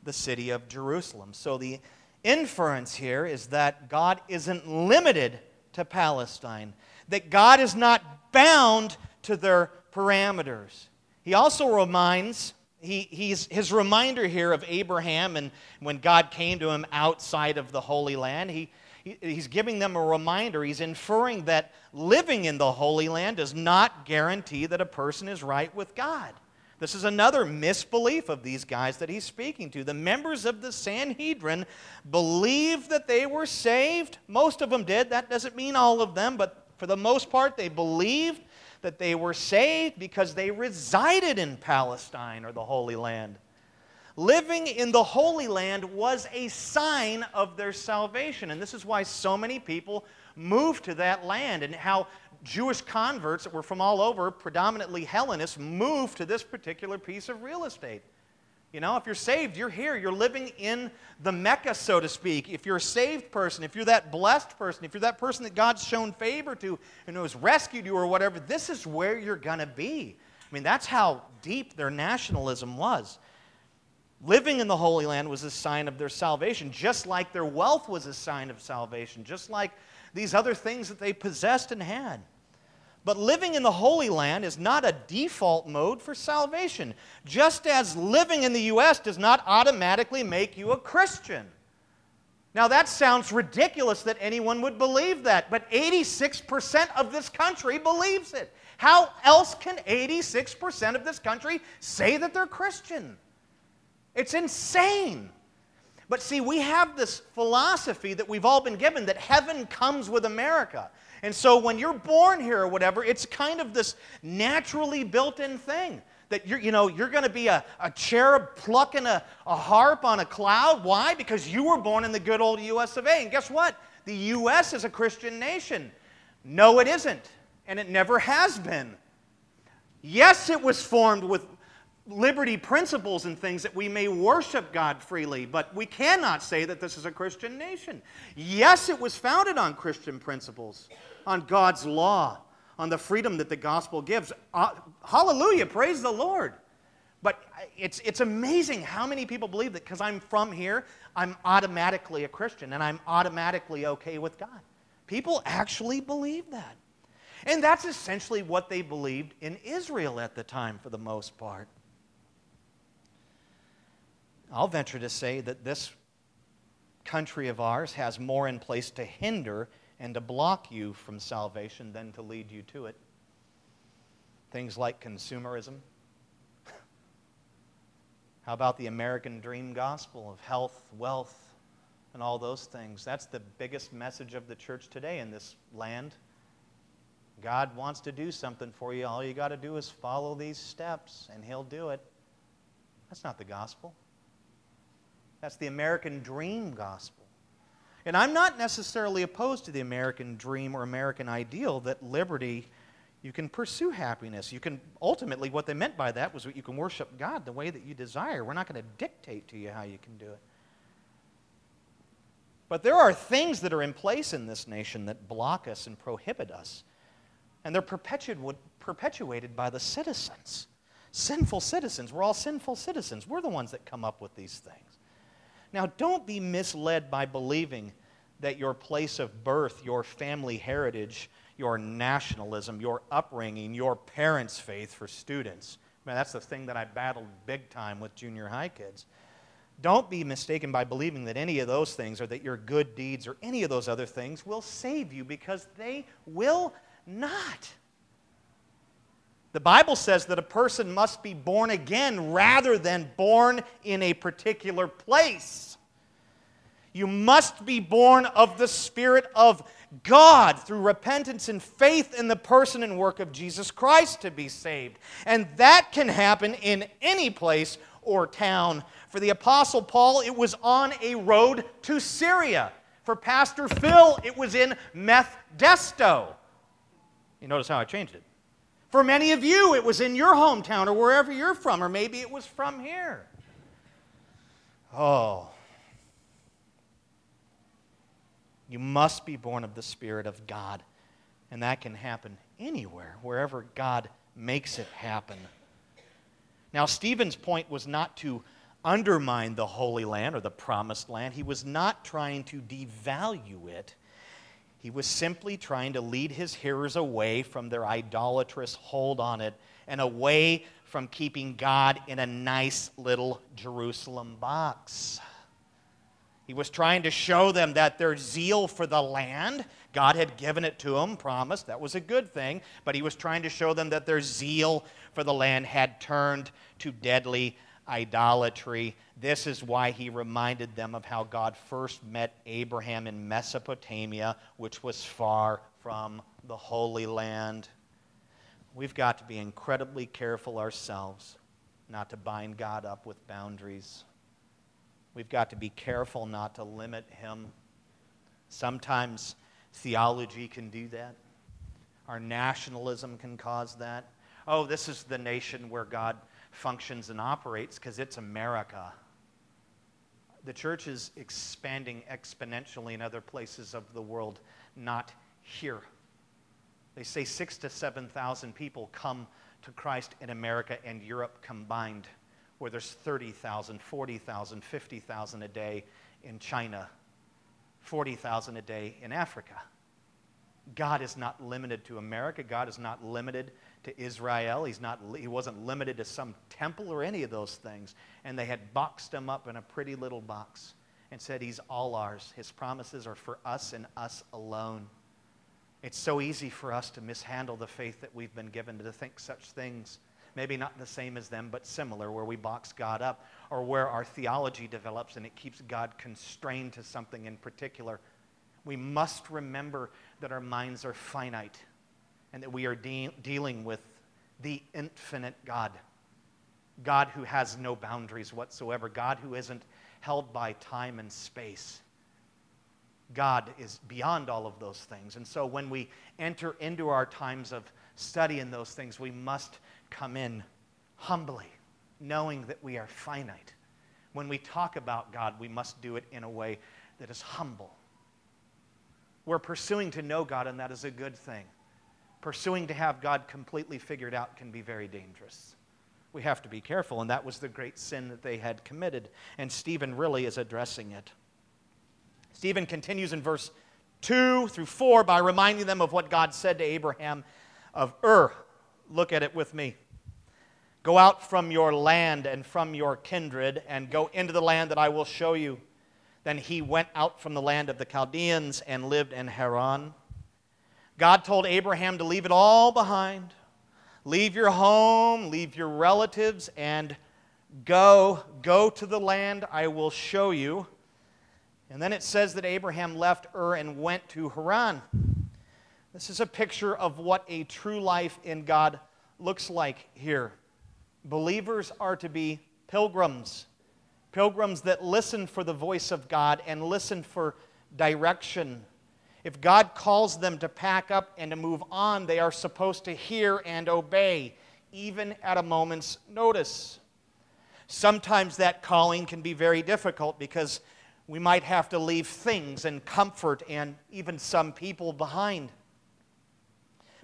the city of Jerusalem. So the inference here is that God isn't limited to Palestine, that God is not bound to their parameters. He also reminds, he, he's, his reminder here of Abraham and when God came to him outside of the Holy Land, he, he, he's giving them a reminder. He's inferring that living in the Holy Land does not guarantee that a person is right with God. This is another misbelief of these guys that he's speaking to. The members of the Sanhedrin believed that they were saved. Most of them did. That doesn't mean all of them, but for the most part, they believed that they were saved because they resided in Palestine or the Holy Land. Living in the Holy Land was a sign of their salvation. And this is why so many people moved to that land, and how Jewish converts that were from all over, predominantly Hellenists, moved to this particular piece of real estate. You know, if you're saved, you're here. You're living in the Mecca, so to speak. If you're a saved person, if you're that blessed person, if you're that person that God's shown favor to and who has rescued you or whatever, this is where you're going to be. I mean, that's how deep their nationalism was. Living in the Holy Land was a sign of their salvation, just like their wealth was a sign of salvation, just like these other things that they possessed and had. But living in the Holy Land is not a default mode for salvation, just as living in the U.S. does not automatically make you a Christian. Now, that sounds ridiculous that anyone would believe that, but 86% of this country believes it. How else can 86% of this country say that they're Christian? It's insane. But see, we have this philosophy that we've all been given that heaven comes with America. And so when you're born here or whatever, it's kind of this naturally built in thing that you're, you know, you're going to be a, a cherub plucking a, a harp on a cloud. Why? Because you were born in the good old US of A. And guess what? The U.S. is a Christian nation. No, it isn't. And it never has been. Yes, it was formed with liberty principles and things that we may worship God freely, but we cannot say that this is a Christian nation. Yes, it was founded on Christian principles, on God's law, on the freedom that the gospel gives. Uh, hallelujah, praise the Lord. But it's, it's amazing how many people believe that because I'm from here, I'm automatically a Christian and I'm automatically okay with God. People actually believe that. And that's essentially what they believed in Israel at the time for the most part. I'll venture to say that this country of ours has more in place to hinder and to block you from salvation than to lead you to it. Things like consumerism. [laughs] How about the American dream gospel of health, wealth, and all those things? That's the biggest message of the church today in this land. God wants to do something for you. All you got to do is follow these steps, and He'll do it. That's not the gospel. That's the American dream gospel. And I'm not necessarily opposed to the American dream or American ideal that liberty, you can pursue happiness. You can, ultimately, what they meant by that was that you can worship God the way that you desire. We're not going to dictate to you how you can do it. But there are things that are in place in this nation that block us and prohibit us. And they're perpetuated by the citizens. Sinful citizens. We're all sinful citizens. We're the ones that come up with these things. Now, don't be misled by believing that your place of birth, your family heritage, your nationalism, your upbringing, your parents' faith for students. Man, that's the thing that I battled big time with junior high kids. Don't be mistaken by believing that any of those things or that your good deeds or any of those other things will save you because they will not. The Bible says that a person must be born again rather than born in a particular place. You must be born of the Spirit of God through repentance and faith in the person and work of Jesus Christ to be saved. And that can happen in any place or town. For the Apostle Paul, it was on a road to Syria. For Pastor Phil, it was in Methdesto. You notice how I changed it. For many of you, it was in your hometown or wherever you're from, or maybe it was from here. Oh. You must be born of the Spirit of God. And that can happen anywhere, wherever God makes it happen. Now, Stephen's point was not to undermine the Holy Land or the Promised Land, he was not trying to devalue it. He was simply trying to lead his hearers away from their idolatrous hold on it and away from keeping God in a nice little Jerusalem box. He was trying to show them that their zeal for the land, God had given it to them, promised, that was a good thing, but he was trying to show them that their zeal for the land had turned to deadly idolatry. This is why he reminded them of how God first met Abraham in Mesopotamia, which was far from the Holy Land. We've got to be incredibly careful ourselves not to bind God up with boundaries. We've got to be careful not to limit him. Sometimes theology can do that. Our nationalism can cause that. Oh, this is the nation where God functions and operates because it's America. The church is expanding exponentially in other places of the world, not here. They say six to 7,000 people come to Christ in America and Europe combined, where there's 30,000, 40,000, 50,000 a day in China, 40,000 a day in Africa. God is not limited to America. God is not limited to Israel. He's not, he wasn't limited to some temple or any of those things. And they had boxed him up in a pretty little box and said, He's all ours. His promises are for us and us alone. It's so easy for us to mishandle the faith that we've been given to think such things. Maybe not the same as them, but similar, where we box God up, or where our theology develops and it keeps God constrained to something in particular. We must remember that our minds are finite and that we are de- dealing with the infinite God. God who has no boundaries whatsoever, God who isn't held by time and space. God is beyond all of those things. And so when we enter into our times of study in those things, we must come in humbly, knowing that we are finite. When we talk about God, we must do it in a way that is humble. We're pursuing to know God, and that is a good thing. Pursuing to have God completely figured out can be very dangerous. We have to be careful, and that was the great sin that they had committed. And Stephen really is addressing it. Stephen continues in verse 2 through 4 by reminding them of what God said to Abraham of Ur. Look at it with me. Go out from your land and from your kindred, and go into the land that I will show you. Then he went out from the land of the Chaldeans and lived in Haran. God told Abraham to leave it all behind. Leave your home, leave your relatives, and go. Go to the land I will show you. And then it says that Abraham left Ur and went to Haran. This is a picture of what a true life in God looks like here. Believers are to be pilgrims pilgrims that listen for the voice of God and listen for direction. If God calls them to pack up and to move on, they are supposed to hear and obey, even at a moment's notice. Sometimes that calling can be very difficult because we might have to leave things and comfort and even some people behind.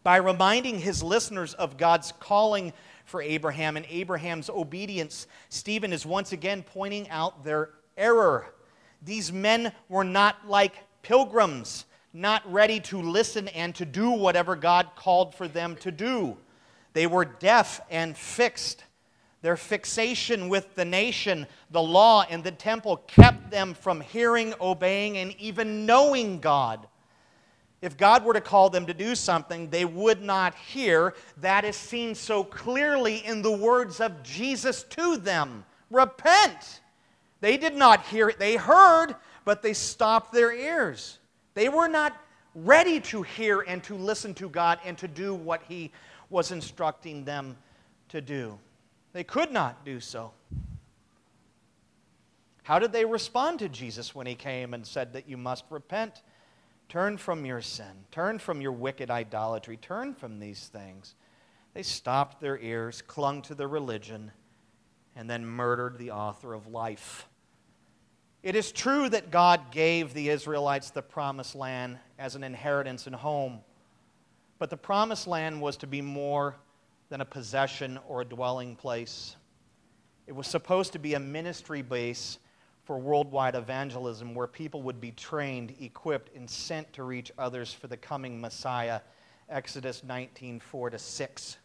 By reminding his listeners of God's calling for Abraham and Abraham's obedience, Stephen is once again pointing out their error. These men were not like pilgrims, not ready to listen and to do whatever God called for them to do. They were deaf and fixed. Their fixation with the nation, the law, and the temple kept them from hearing, obeying, and even knowing God. If God were to call them to do something they would not hear, that is seen so clearly in the words of Jesus to them Repent. They did not hear it. They heard, but they stopped their ears. They were not ready to hear and to listen to God and to do what He was instructing them to do. They could not do so. How did they respond to Jesus when He came and said that you must repent? Turn from your sin. Turn from your wicked idolatry. Turn from these things. They stopped their ears, clung to their religion, and then murdered the author of life. It is true that God gave the Israelites the promised land as an inheritance and home, but the promised land was to be more than a possession or a dwelling place. It was supposed to be a ministry base for worldwide evangelism where people would be trained, equipped, and sent to reach others for the coming Messiah. Exodus 19 4 to 6.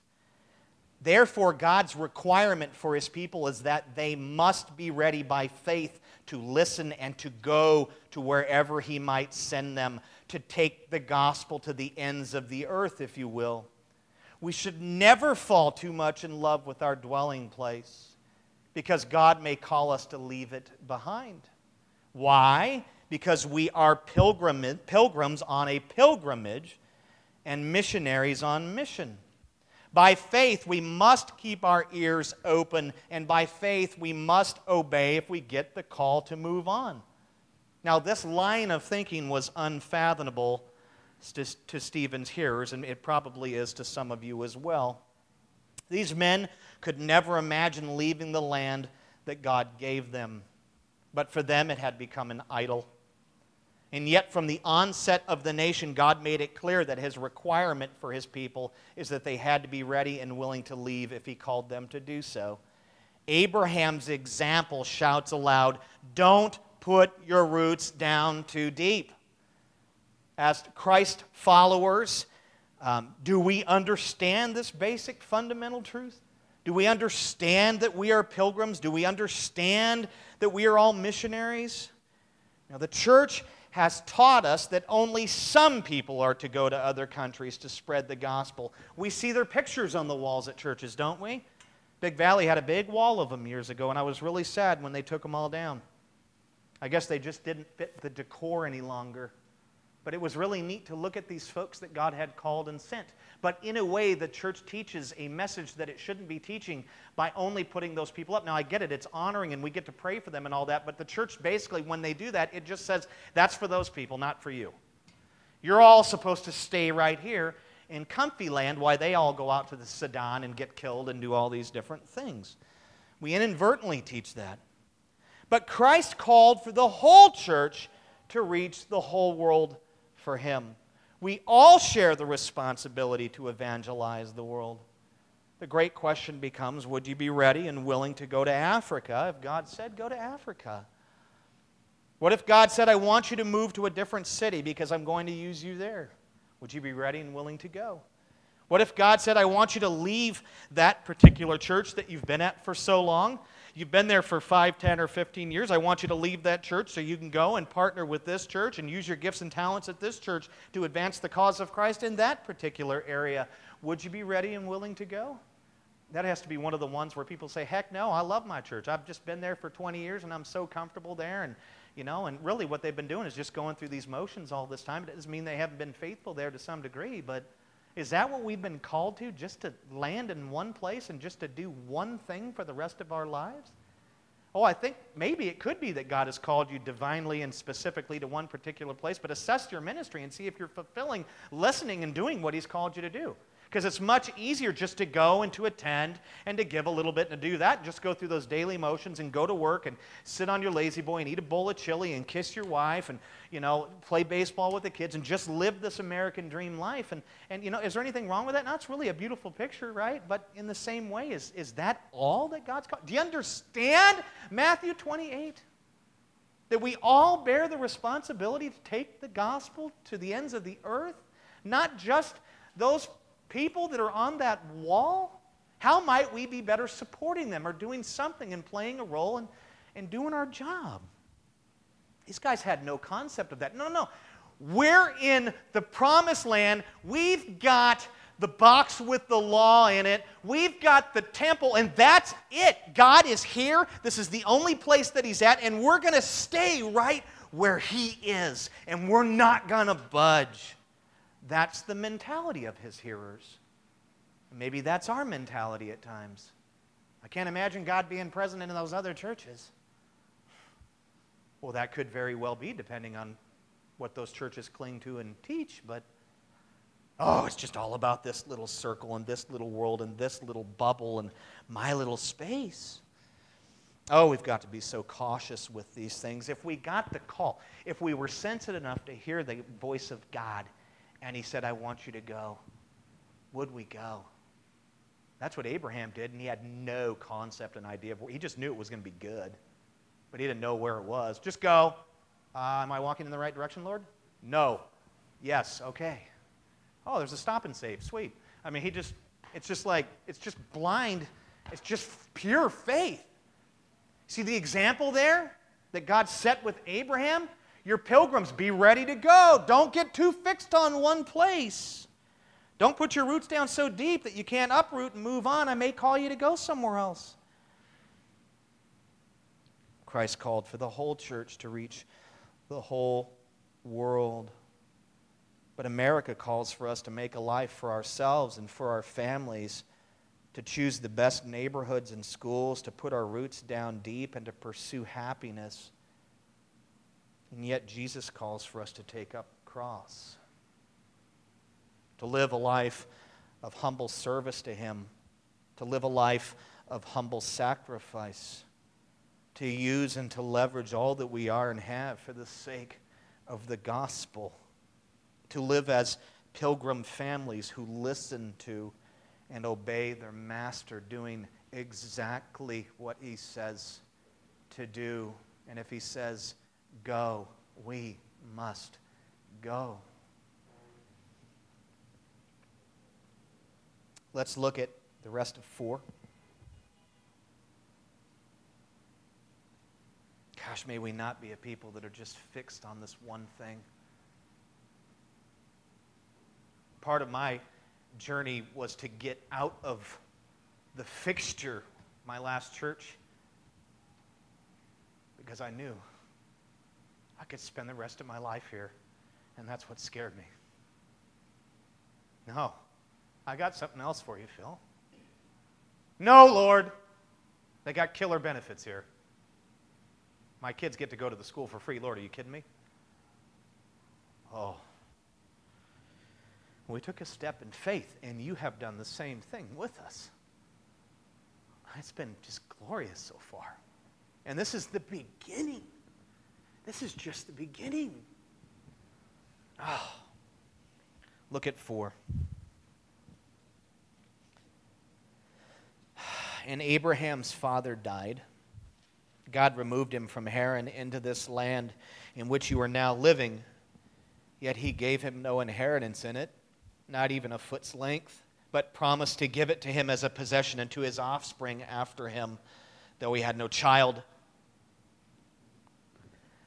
Therefore, God's requirement for his people is that they must be ready by faith to listen and to go to wherever he might send them, to take the gospel to the ends of the earth, if you will. We should never fall too much in love with our dwelling place because God may call us to leave it behind. Why? Because we are pilgrim, pilgrims on a pilgrimage and missionaries on mission. By faith, we must keep our ears open, and by faith, we must obey if we get the call to move on. Now, this line of thinking was unfathomable to, to Stephen's hearers, and it probably is to some of you as well. These men could never imagine leaving the land that God gave them. But for them, it had become an idol. And yet, from the onset of the nation, God made it clear that his requirement for his people is that they had to be ready and willing to leave if he called them to do so. Abraham's example shouts aloud Don't put your roots down too deep. As Christ followers, um, do we understand this basic fundamental truth? Do we understand that we are pilgrims? Do we understand that we are all missionaries? Now, the church has taught us that only some people are to go to other countries to spread the gospel. We see their pictures on the walls at churches, don't we? Big Valley had a big wall of them years ago, and I was really sad when they took them all down. I guess they just didn't fit the decor any longer. But it was really neat to look at these folks that God had called and sent. But in a way, the church teaches a message that it shouldn't be teaching by only putting those people up. Now, I get it, it's honoring and we get to pray for them and all that. But the church basically, when they do that, it just says, that's for those people, not for you. You're all supposed to stay right here in comfy land while they all go out to the Sudan and get killed and do all these different things. We inadvertently teach that. But Christ called for the whole church to reach the whole world for him. We all share the responsibility to evangelize the world. The great question becomes would you be ready and willing to go to Africa if God said, go to Africa? What if God said, I want you to move to a different city because I'm going to use you there? Would you be ready and willing to go? What if God said, I want you to leave that particular church that you've been at for so long You've been there for 5, 10, or 15 years. I want you to leave that church so you can go and partner with this church and use your gifts and talents at this church to advance the cause of Christ in that particular area. Would you be ready and willing to go? That has to be one of the ones where people say, heck no, I love my church. I've just been there for 20 years and I'm so comfortable there. And, you know, and really what they've been doing is just going through these motions all this time. It doesn't mean they haven't been faithful there to some degree, but is that what we've been called to? Just to land in one place and just to do one thing for the rest of our lives? Oh, I think maybe it could be that God has called you divinely and specifically to one particular place, but assess your ministry and see if you're fulfilling, listening, and doing what He's called you to do. Because it's much easier just to go and to attend and to give a little bit and to do that. And Just go through those daily motions and go to work and sit on your lazy boy and eat a bowl of chili and kiss your wife and, you know, play baseball with the kids and just live this American dream life. And, and you know, is there anything wrong with that? No, it's really a beautiful picture, right? But in the same way, is, is that all that God's called? Do you understand Matthew 28? That we all bear the responsibility to take the gospel to the ends of the earth? Not just those people that are on that wall, how might we be better supporting them or doing something and playing a role and, and doing our job? These guys had no concept of that. No, no. We're in the promised land. We've got the box with the law in it. We've got the temple, and that's it. God is here. This is the only place that He's at, and we're going to stay right where He is, and we're not going to budge. That's the mentality of his hearers. Maybe that's our mentality at times. I can't imagine God being present in those other churches. Well, that could very well be, depending on what those churches cling to and teach, but oh, it's just all about this little circle and this little world and this little bubble and my little space. Oh, we've got to be so cautious with these things. If we got the call, if we were sensitive enough to hear the voice of God, and he said, I want you to go. Would we go? That's what Abraham did, and he had no concept and idea of where. He just knew it was going to be good, but he didn't know where it was. Just go. Uh, am I walking in the right direction, Lord? No. Yes. Okay. Oh, there's a stop and save. Sweet. I mean, he just, it's just like, it's just blind, it's just pure faith. See the example there that God set with Abraham? Your pilgrims, be ready to go. Don't get too fixed on one place. Don't put your roots down so deep that you can't uproot and move on. I may call you to go somewhere else. Christ called for the whole church to reach the whole world. But America calls for us to make a life for ourselves and for our families, to choose the best neighborhoods and schools, to put our roots down deep, and to pursue happiness. And yet, Jesus calls for us to take up cross, to live a life of humble service to Him, to live a life of humble sacrifice, to use and to leverage all that we are and have for the sake of the gospel, to live as pilgrim families who listen to and obey their master, doing exactly what he says to do. And if he says, go. We must go. Let's look at the rest of four. Gosh, may we not be a people that are just fixed on this one thing. Part of my journey was to get out of the fixture, my last church, because I knew I could spend the rest of my life here And that's what scared me. No, I got something else for you, Phil. No, Lord. They got killer benefits here. My kids get to go to the school for free. Lord, are you kidding me? Oh. We took a step in faith, and you have done the same thing with us. It's been just glorious so far. And this is the beginning. This is just the beginning. Oh. [sighs] Look at four. [sighs] And Abraham's father died. God removed him from Haran into this land in which you are now living, yet he gave him no inheritance in it, not even a foot's length, but promised to give it to him as a possession and to his offspring after him, though he had no child.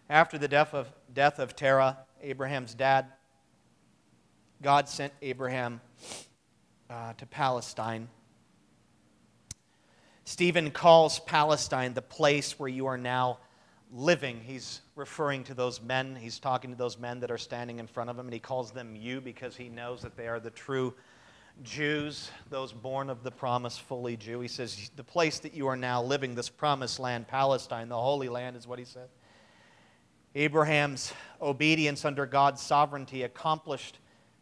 After the death of, death of Terah, Abraham's dad, God sent Abraham uh, to Palestine. Stephen calls Palestine the place where you are now living. He's referring to those men. He's talking to those men that are standing in front of him, and he calls them you because he knows that they are the true Jews, those born of the promise, fully Jew. He says, The place that you are now living, this promised land, Palestine, the Holy Land, is what he said. Abraham's obedience under God's sovereignty accomplished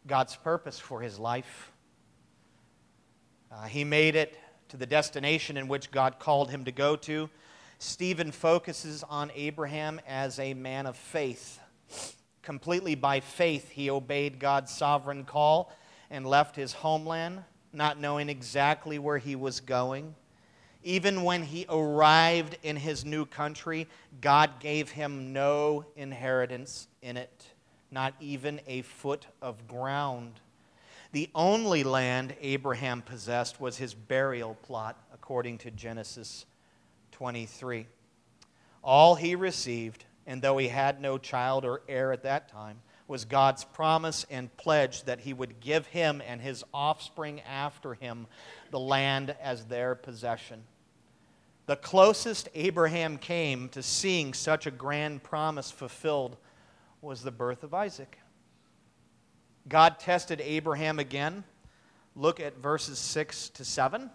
God's purpose for his life. Uh, he made it to the destination in which God called him to go to. Stephen focuses on Abraham as a man of faith. Completely by faith, he obeyed God's sovereign call and left his homeland, not knowing exactly where he was going. Even when he arrived in his new country, God gave him no inheritance in it not even a foot of ground. The only land Abraham possessed was his burial plot, according to Genesis 23. All he received, and though he had no child or heir at that time, was God's promise and pledge that he would give him and his offspring after him the land as their possession. The closest Abraham came to seeing such a grand promise fulfilled was the birth of Isaac. God tested Abraham again. Look at verses 6 to 7.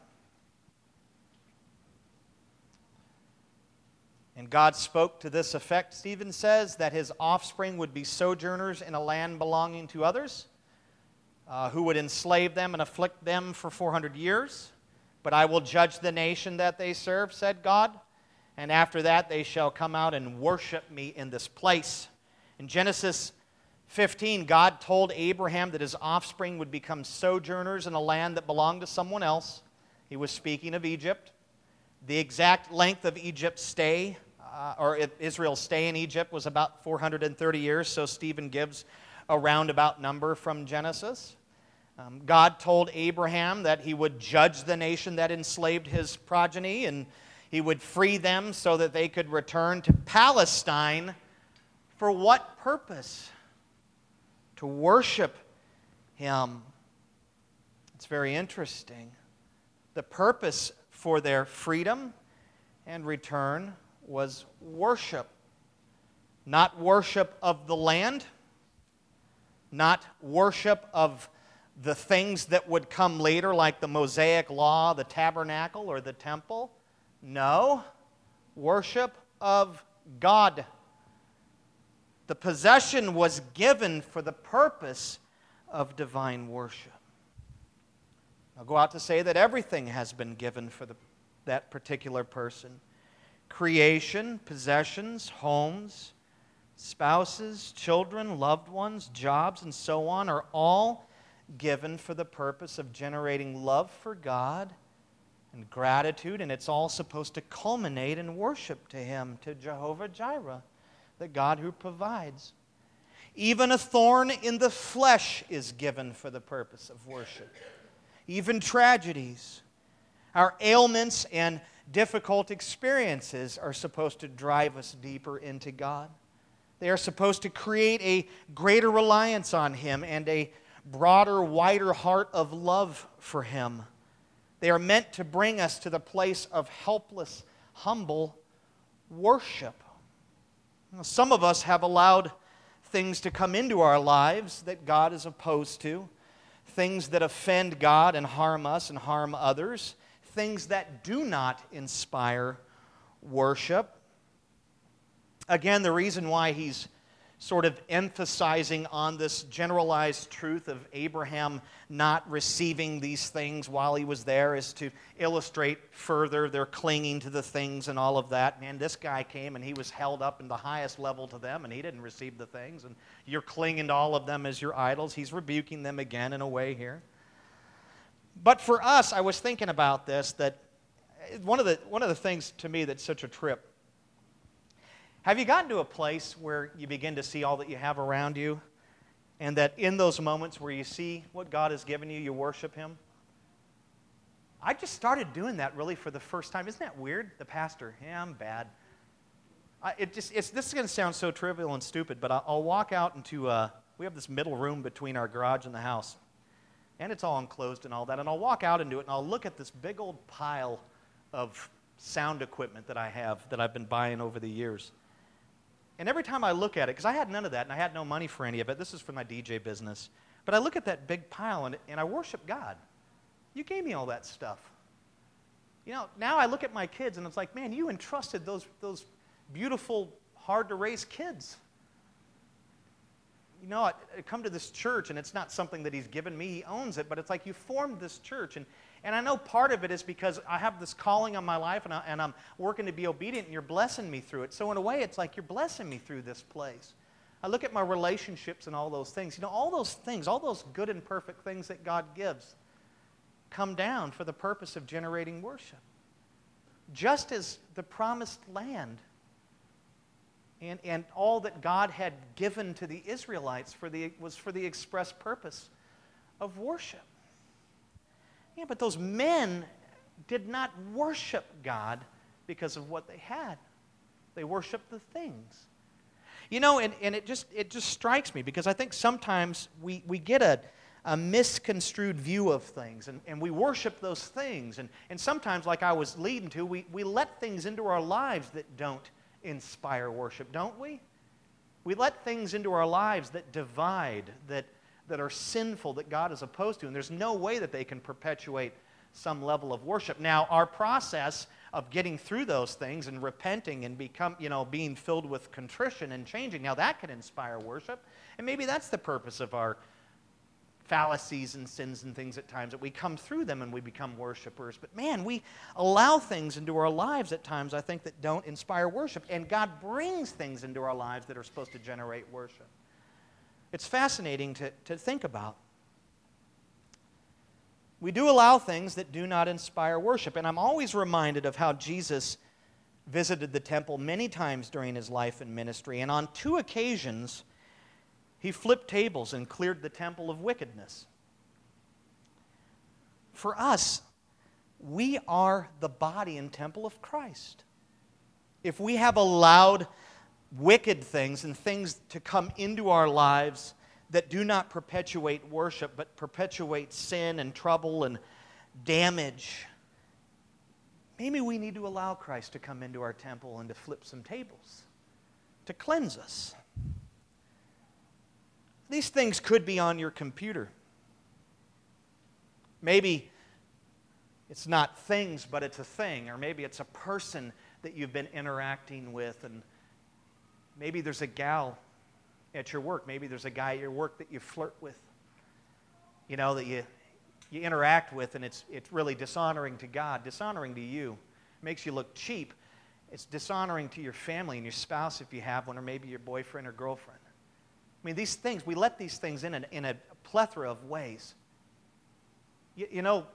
And God spoke to this effect, Stephen says, that his offspring would be sojourners in a land belonging to others, uh, who would enslave them and afflict them for 400 years. But I will judge the nation that they serve, said God, and after that they shall come out and worship me in this place. In Genesis 15, God told Abraham that his offspring would become sojourners in a land that belonged to someone else. He was speaking of Egypt. The exact length of Egypt's stay, uh, or Israel's stay in Egypt, was about 430 years, so Stephen gives a roundabout number from Genesis. Um, God told Abraham that he would judge the nation that enslaved his progeny and he would free them so that they could return to Palestine for what purpose? To worship Him. It's very interesting. The purpose for their freedom and return was worship. Not worship of the land, not worship of the things that would come later, like the Mosaic law, the tabernacle, or the temple. No, worship of God. The possession was given for the purpose of divine worship. I'll go out to say that everything has been given for the, that particular person creation, possessions, homes, spouses, children, loved ones, jobs, and so on are all given for the purpose of generating love for God and gratitude, and it's all supposed to culminate in worship to Him, to Jehovah Jireh the God who provides. Even a thorn in the flesh is given for the purpose of worship. Even tragedies, our ailments and difficult experiences are supposed to drive us deeper into God. They are supposed to create a greater reliance on Him and a broader, wider heart of love for Him. They are meant to bring us to the place of helpless, humble worship. Some of us have allowed things to come into our lives that God is opposed to, things that offend God and harm us and harm others, things that do not inspire worship. Again, the reason why he's sort of emphasizing on this generalized truth of Abraham not receiving these things while he was there is to illustrate further their clinging to the things and all of that. Man, this guy came and he was held up in the highest level to them and he didn't receive the things. And you're clinging to all of them as your idols. He's rebuking them again in a way here. But for us, I was thinking about this that one of the, one of the things to me that's such a trip have you gotten to a place where you begin to see all that you have around you? And that in those moments where you see what God has given you, you worship Him? I just started doing that really for the first time. Isn't that weird? The pastor, yeah, I'm bad. I, it just, it's, this is going to sound so trivial and stupid, but I'll, I'll walk out into, uh, we have this middle room between our garage and the house. And it's all enclosed and all that. And I'll walk out into it and I'll look at this big old pile of sound equipment that I have that I've been buying over the years. And every time I look at it, because I had none of that and I had no money for any of it, this is for my DJ business. But I look at that big pile and, and I worship God. You gave me all that stuff. You know, now I look at my kids and it's like, man, you entrusted those, those beautiful, hard to raise kids. You know, I, I come to this church and it's not something that he's given me, he owns it, but it's like you formed this church. And, and I know part of it is because I have this calling on my life and, I, and I'm working to be obedient and you're blessing me through it. So, in a way, it's like you're blessing me through this place. I look at my relationships and all those things. You know, all those things, all those good and perfect things that God gives come down for the purpose of generating worship. Just as the promised land and, and all that God had given to the Israelites for the, was for the express purpose of worship. Yeah, but those men did not worship God because of what they had. They worshiped the things. You know, and, and it, just, it just strikes me because I think sometimes we, we get a, a misconstrued view of things and, and we worship those things. And, and sometimes, like I was leading to, we, we let things into our lives that don't inspire worship, don't we? We let things into our lives that divide, that, that are sinful that God is opposed to. And there's no way that they can perpetuate some level of worship. Now, our process of getting through those things and repenting and become, you know, being filled with contrition and changing, now that can inspire worship. And maybe that's the purpose of our fallacies and sins and things at times that we come through them and we become worshipers. But man, we allow things into our lives at times, I think, that don't inspire worship. And God brings things into our lives that are supposed to generate worship. It's fascinating to, to think about. We do allow things that do not inspire worship. And I'm always reminded of how Jesus visited the temple many times during his life and ministry. And on two occasions, he flipped tables and cleared the temple of wickedness. For us, we are the body and temple of Christ. If we have allowed wicked things and things to come into our lives that do not perpetuate worship, but perpetuate sin and trouble and damage. Maybe we need to allow Christ to come into our temple and to flip some tables, to cleanse us. These things could be on your computer. Maybe it's not things, but it's a thing, or maybe it's a person that you've been interacting with and Maybe there's a gal at your work. Maybe there's a guy at your work that you flirt with, you know, that you, you interact with, and it's, it's really dishonoring to God, dishonoring to you. It makes you look cheap. It's dishonoring to your family and your spouse if you have one, or maybe your boyfriend or girlfriend. I mean, these things, we let these things in a, in a plethora of ways. You, you know,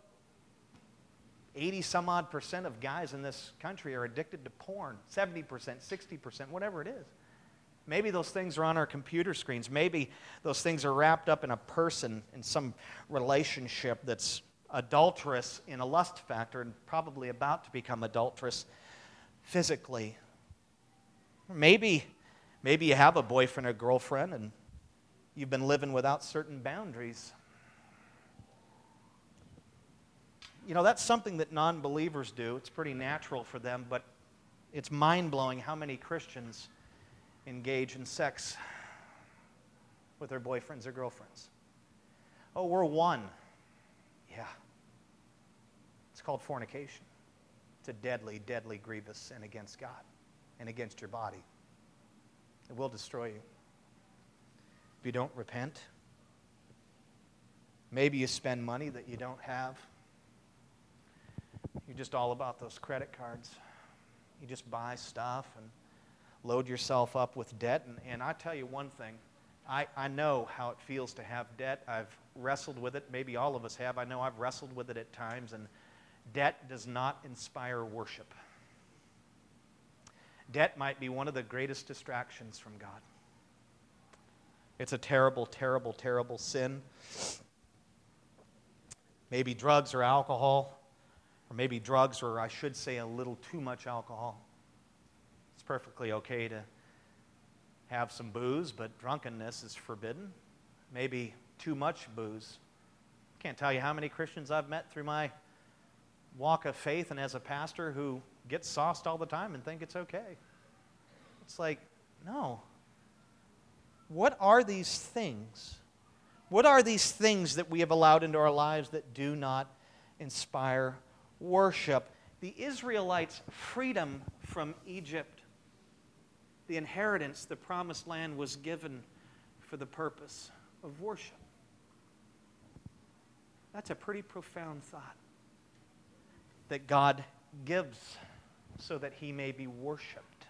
80 some odd percent of guys in this country are addicted to porn 70%, 60%, whatever it is. Maybe those things are on our computer screens. Maybe those things are wrapped up in a person, in some relationship that's adulterous in a lust factor and probably about to become adulterous physically. Maybe, maybe you have a boyfriend or girlfriend and you've been living without certain boundaries. You know, that's something that non believers do. It's pretty natural for them, but it's mind blowing how many Christians engage in sex with their boyfriends or girlfriends. Oh, we're one. Yeah. It's called fornication. It's a deadly, deadly, grievous sin against God and against your body. It will destroy you. If you don't repent, maybe you spend money that you don't have. You're just all about those credit cards. You just buy stuff and load yourself up with debt. And, and I tell you one thing I, I know how it feels to have debt. I've wrestled with it. Maybe all of us have. I know I've wrestled with it at times. And debt does not inspire worship. Debt might be one of the greatest distractions from God. It's a terrible, terrible, terrible sin. Maybe drugs or alcohol, or maybe drugs, or I should say a little too much alcohol. Perfectly okay to have some booze, but drunkenness is forbidden. Maybe too much booze. Can't tell you how many Christians I've met through my walk of faith and as a pastor who get sauced all the time and think it's okay. It's like, no. What are these things? What are these things that we have allowed into our lives that do not inspire worship? The Israelites' freedom from Egypt the inheritance, the promised land, was given for the purpose of worship. That's a pretty profound thought. That God gives so that he may be worshiped.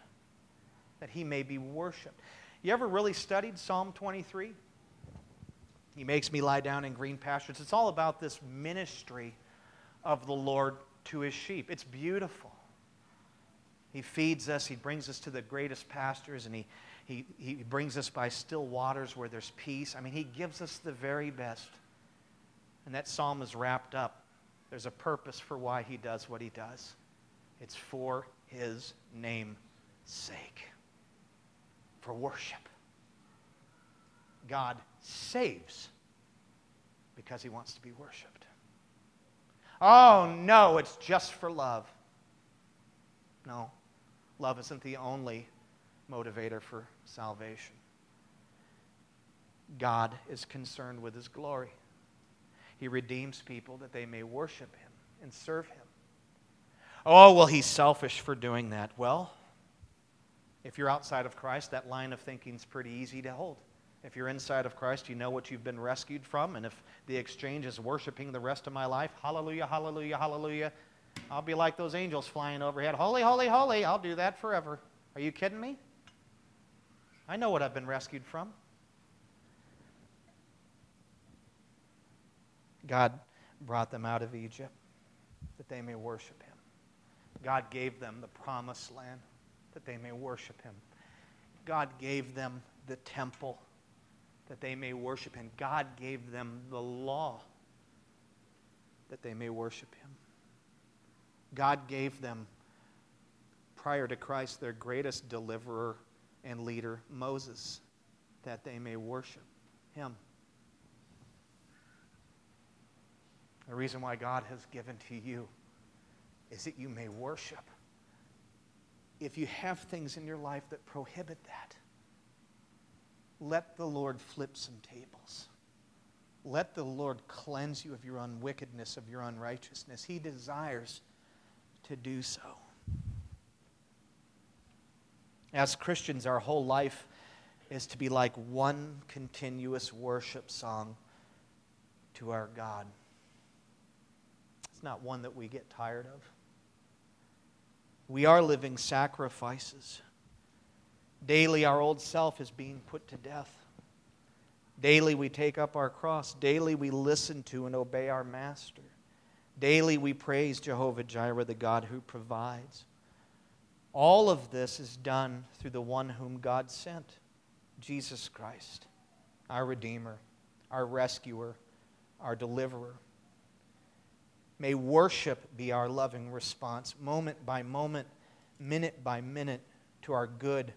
That he may be worshiped. You ever really studied Psalm 23? He makes me lie down in green pastures. It's all about this ministry of the Lord to his sheep. It's beautiful. He feeds us, He brings us to the greatest pastures, and he, he, he brings us by still waters where there's peace. I mean, He gives us the very best. And that psalm is wrapped up. There's a purpose for why He does what He does, it's for His name's sake, for worship. God saves because He wants to be worshiped. Oh, no, it's just for love. No. Love isn't the only motivator for salvation. God is concerned with his glory. He redeems people that they may worship him and serve him. Oh, well, he's selfish for doing that. Well, if you're outside of Christ, that line of thinking is pretty easy to hold. If you're inside of Christ, you know what you've been rescued from. And if the exchange is worshiping the rest of my life, hallelujah, hallelujah, hallelujah, I'll be like those angels flying overhead. Holy, holy, holy. I'll do that forever. Are you kidding me? I know what I've been rescued from. God brought them out of Egypt that they may worship Him. God gave them the promised land that they may worship Him. God gave them the temple that they may worship Him. God gave them the law that they may worship Him. God gave them, prior to Christ, their greatest deliverer and leader, Moses, that they may worship him. The reason why God has given to you is that you may worship. If you have things in your life that prohibit that, let the Lord flip some tables. Let the Lord cleanse you of your unwickedness, of your unrighteousness. He desires to do so. As Christians, our whole life is to be like one continuous worship song to our God. It's not one that we get tired of. We are living sacrifices. Daily, our old self is being put to death. Daily, we take up our cross. Daily, we listen to and obey our Master. Daily we praise Jehovah Jireh, the God who provides. All of this is done through the one whom God sent, Jesus Christ, our Redeemer, our rescuer, our deliverer. May worship be our loving response, moment by moment, minute by minute, to our good,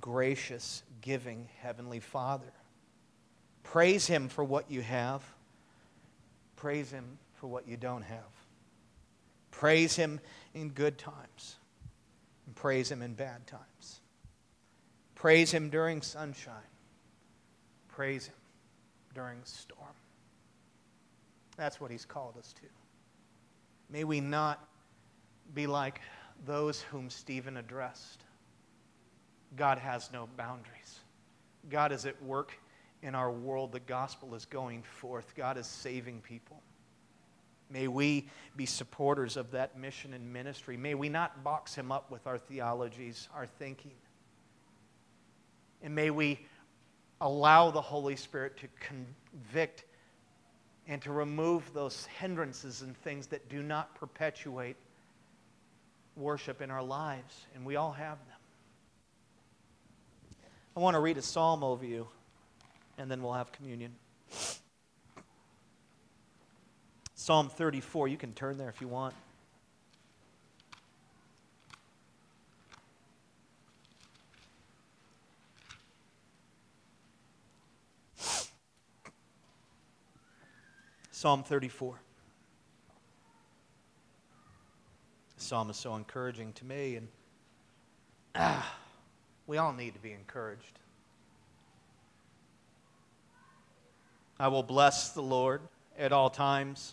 gracious, giving Heavenly Father. Praise Him for what you have. Praise Him for what you don't have. Praise Him in good times, and praise Him in bad times. Praise Him during sunshine. praise Him during storm. That's what He's called us to. May we not be like those whom Stephen addressed. God has no boundaries. God is at work in our world. The gospel is going forth. God is saving people. May we be supporters of that mission and ministry. May we not box him up with our theologies, our thinking. And may we allow the Holy Spirit to convict and to remove those hindrances and things that do not perpetuate worship in our lives. And we all have them. I want to read a psalm over you, and then we'll have communion. Psalm 34. You can turn there if you want. Psalm 34. The psalm is so encouraging to me, and ah, we all need to be encouraged. I will bless the Lord at all times.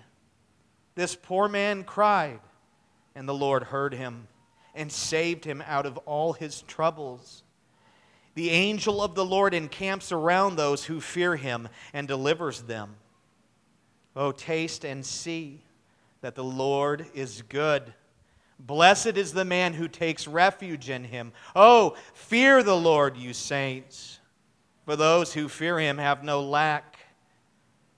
This poor man cried, and the Lord heard him and saved him out of all his troubles. The angel of the Lord encamps around those who fear him and delivers them. Oh, taste and see that the Lord is good. Blessed is the man who takes refuge in him. Oh, fear the Lord, you saints, for those who fear him have no lack.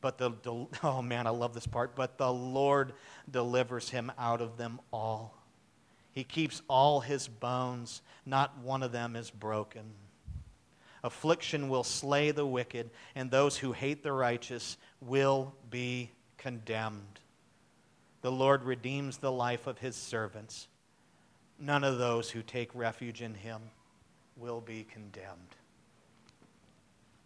but the [laughs] oh man, I love this part, but the Lord delivers him out of them all. He keeps all his bones, not one of them is broken. Affliction will slay the wicked, and those who hate the righteous will be condemned. The Lord redeems the life of his servants. None of those who take refuge in him will be condemned.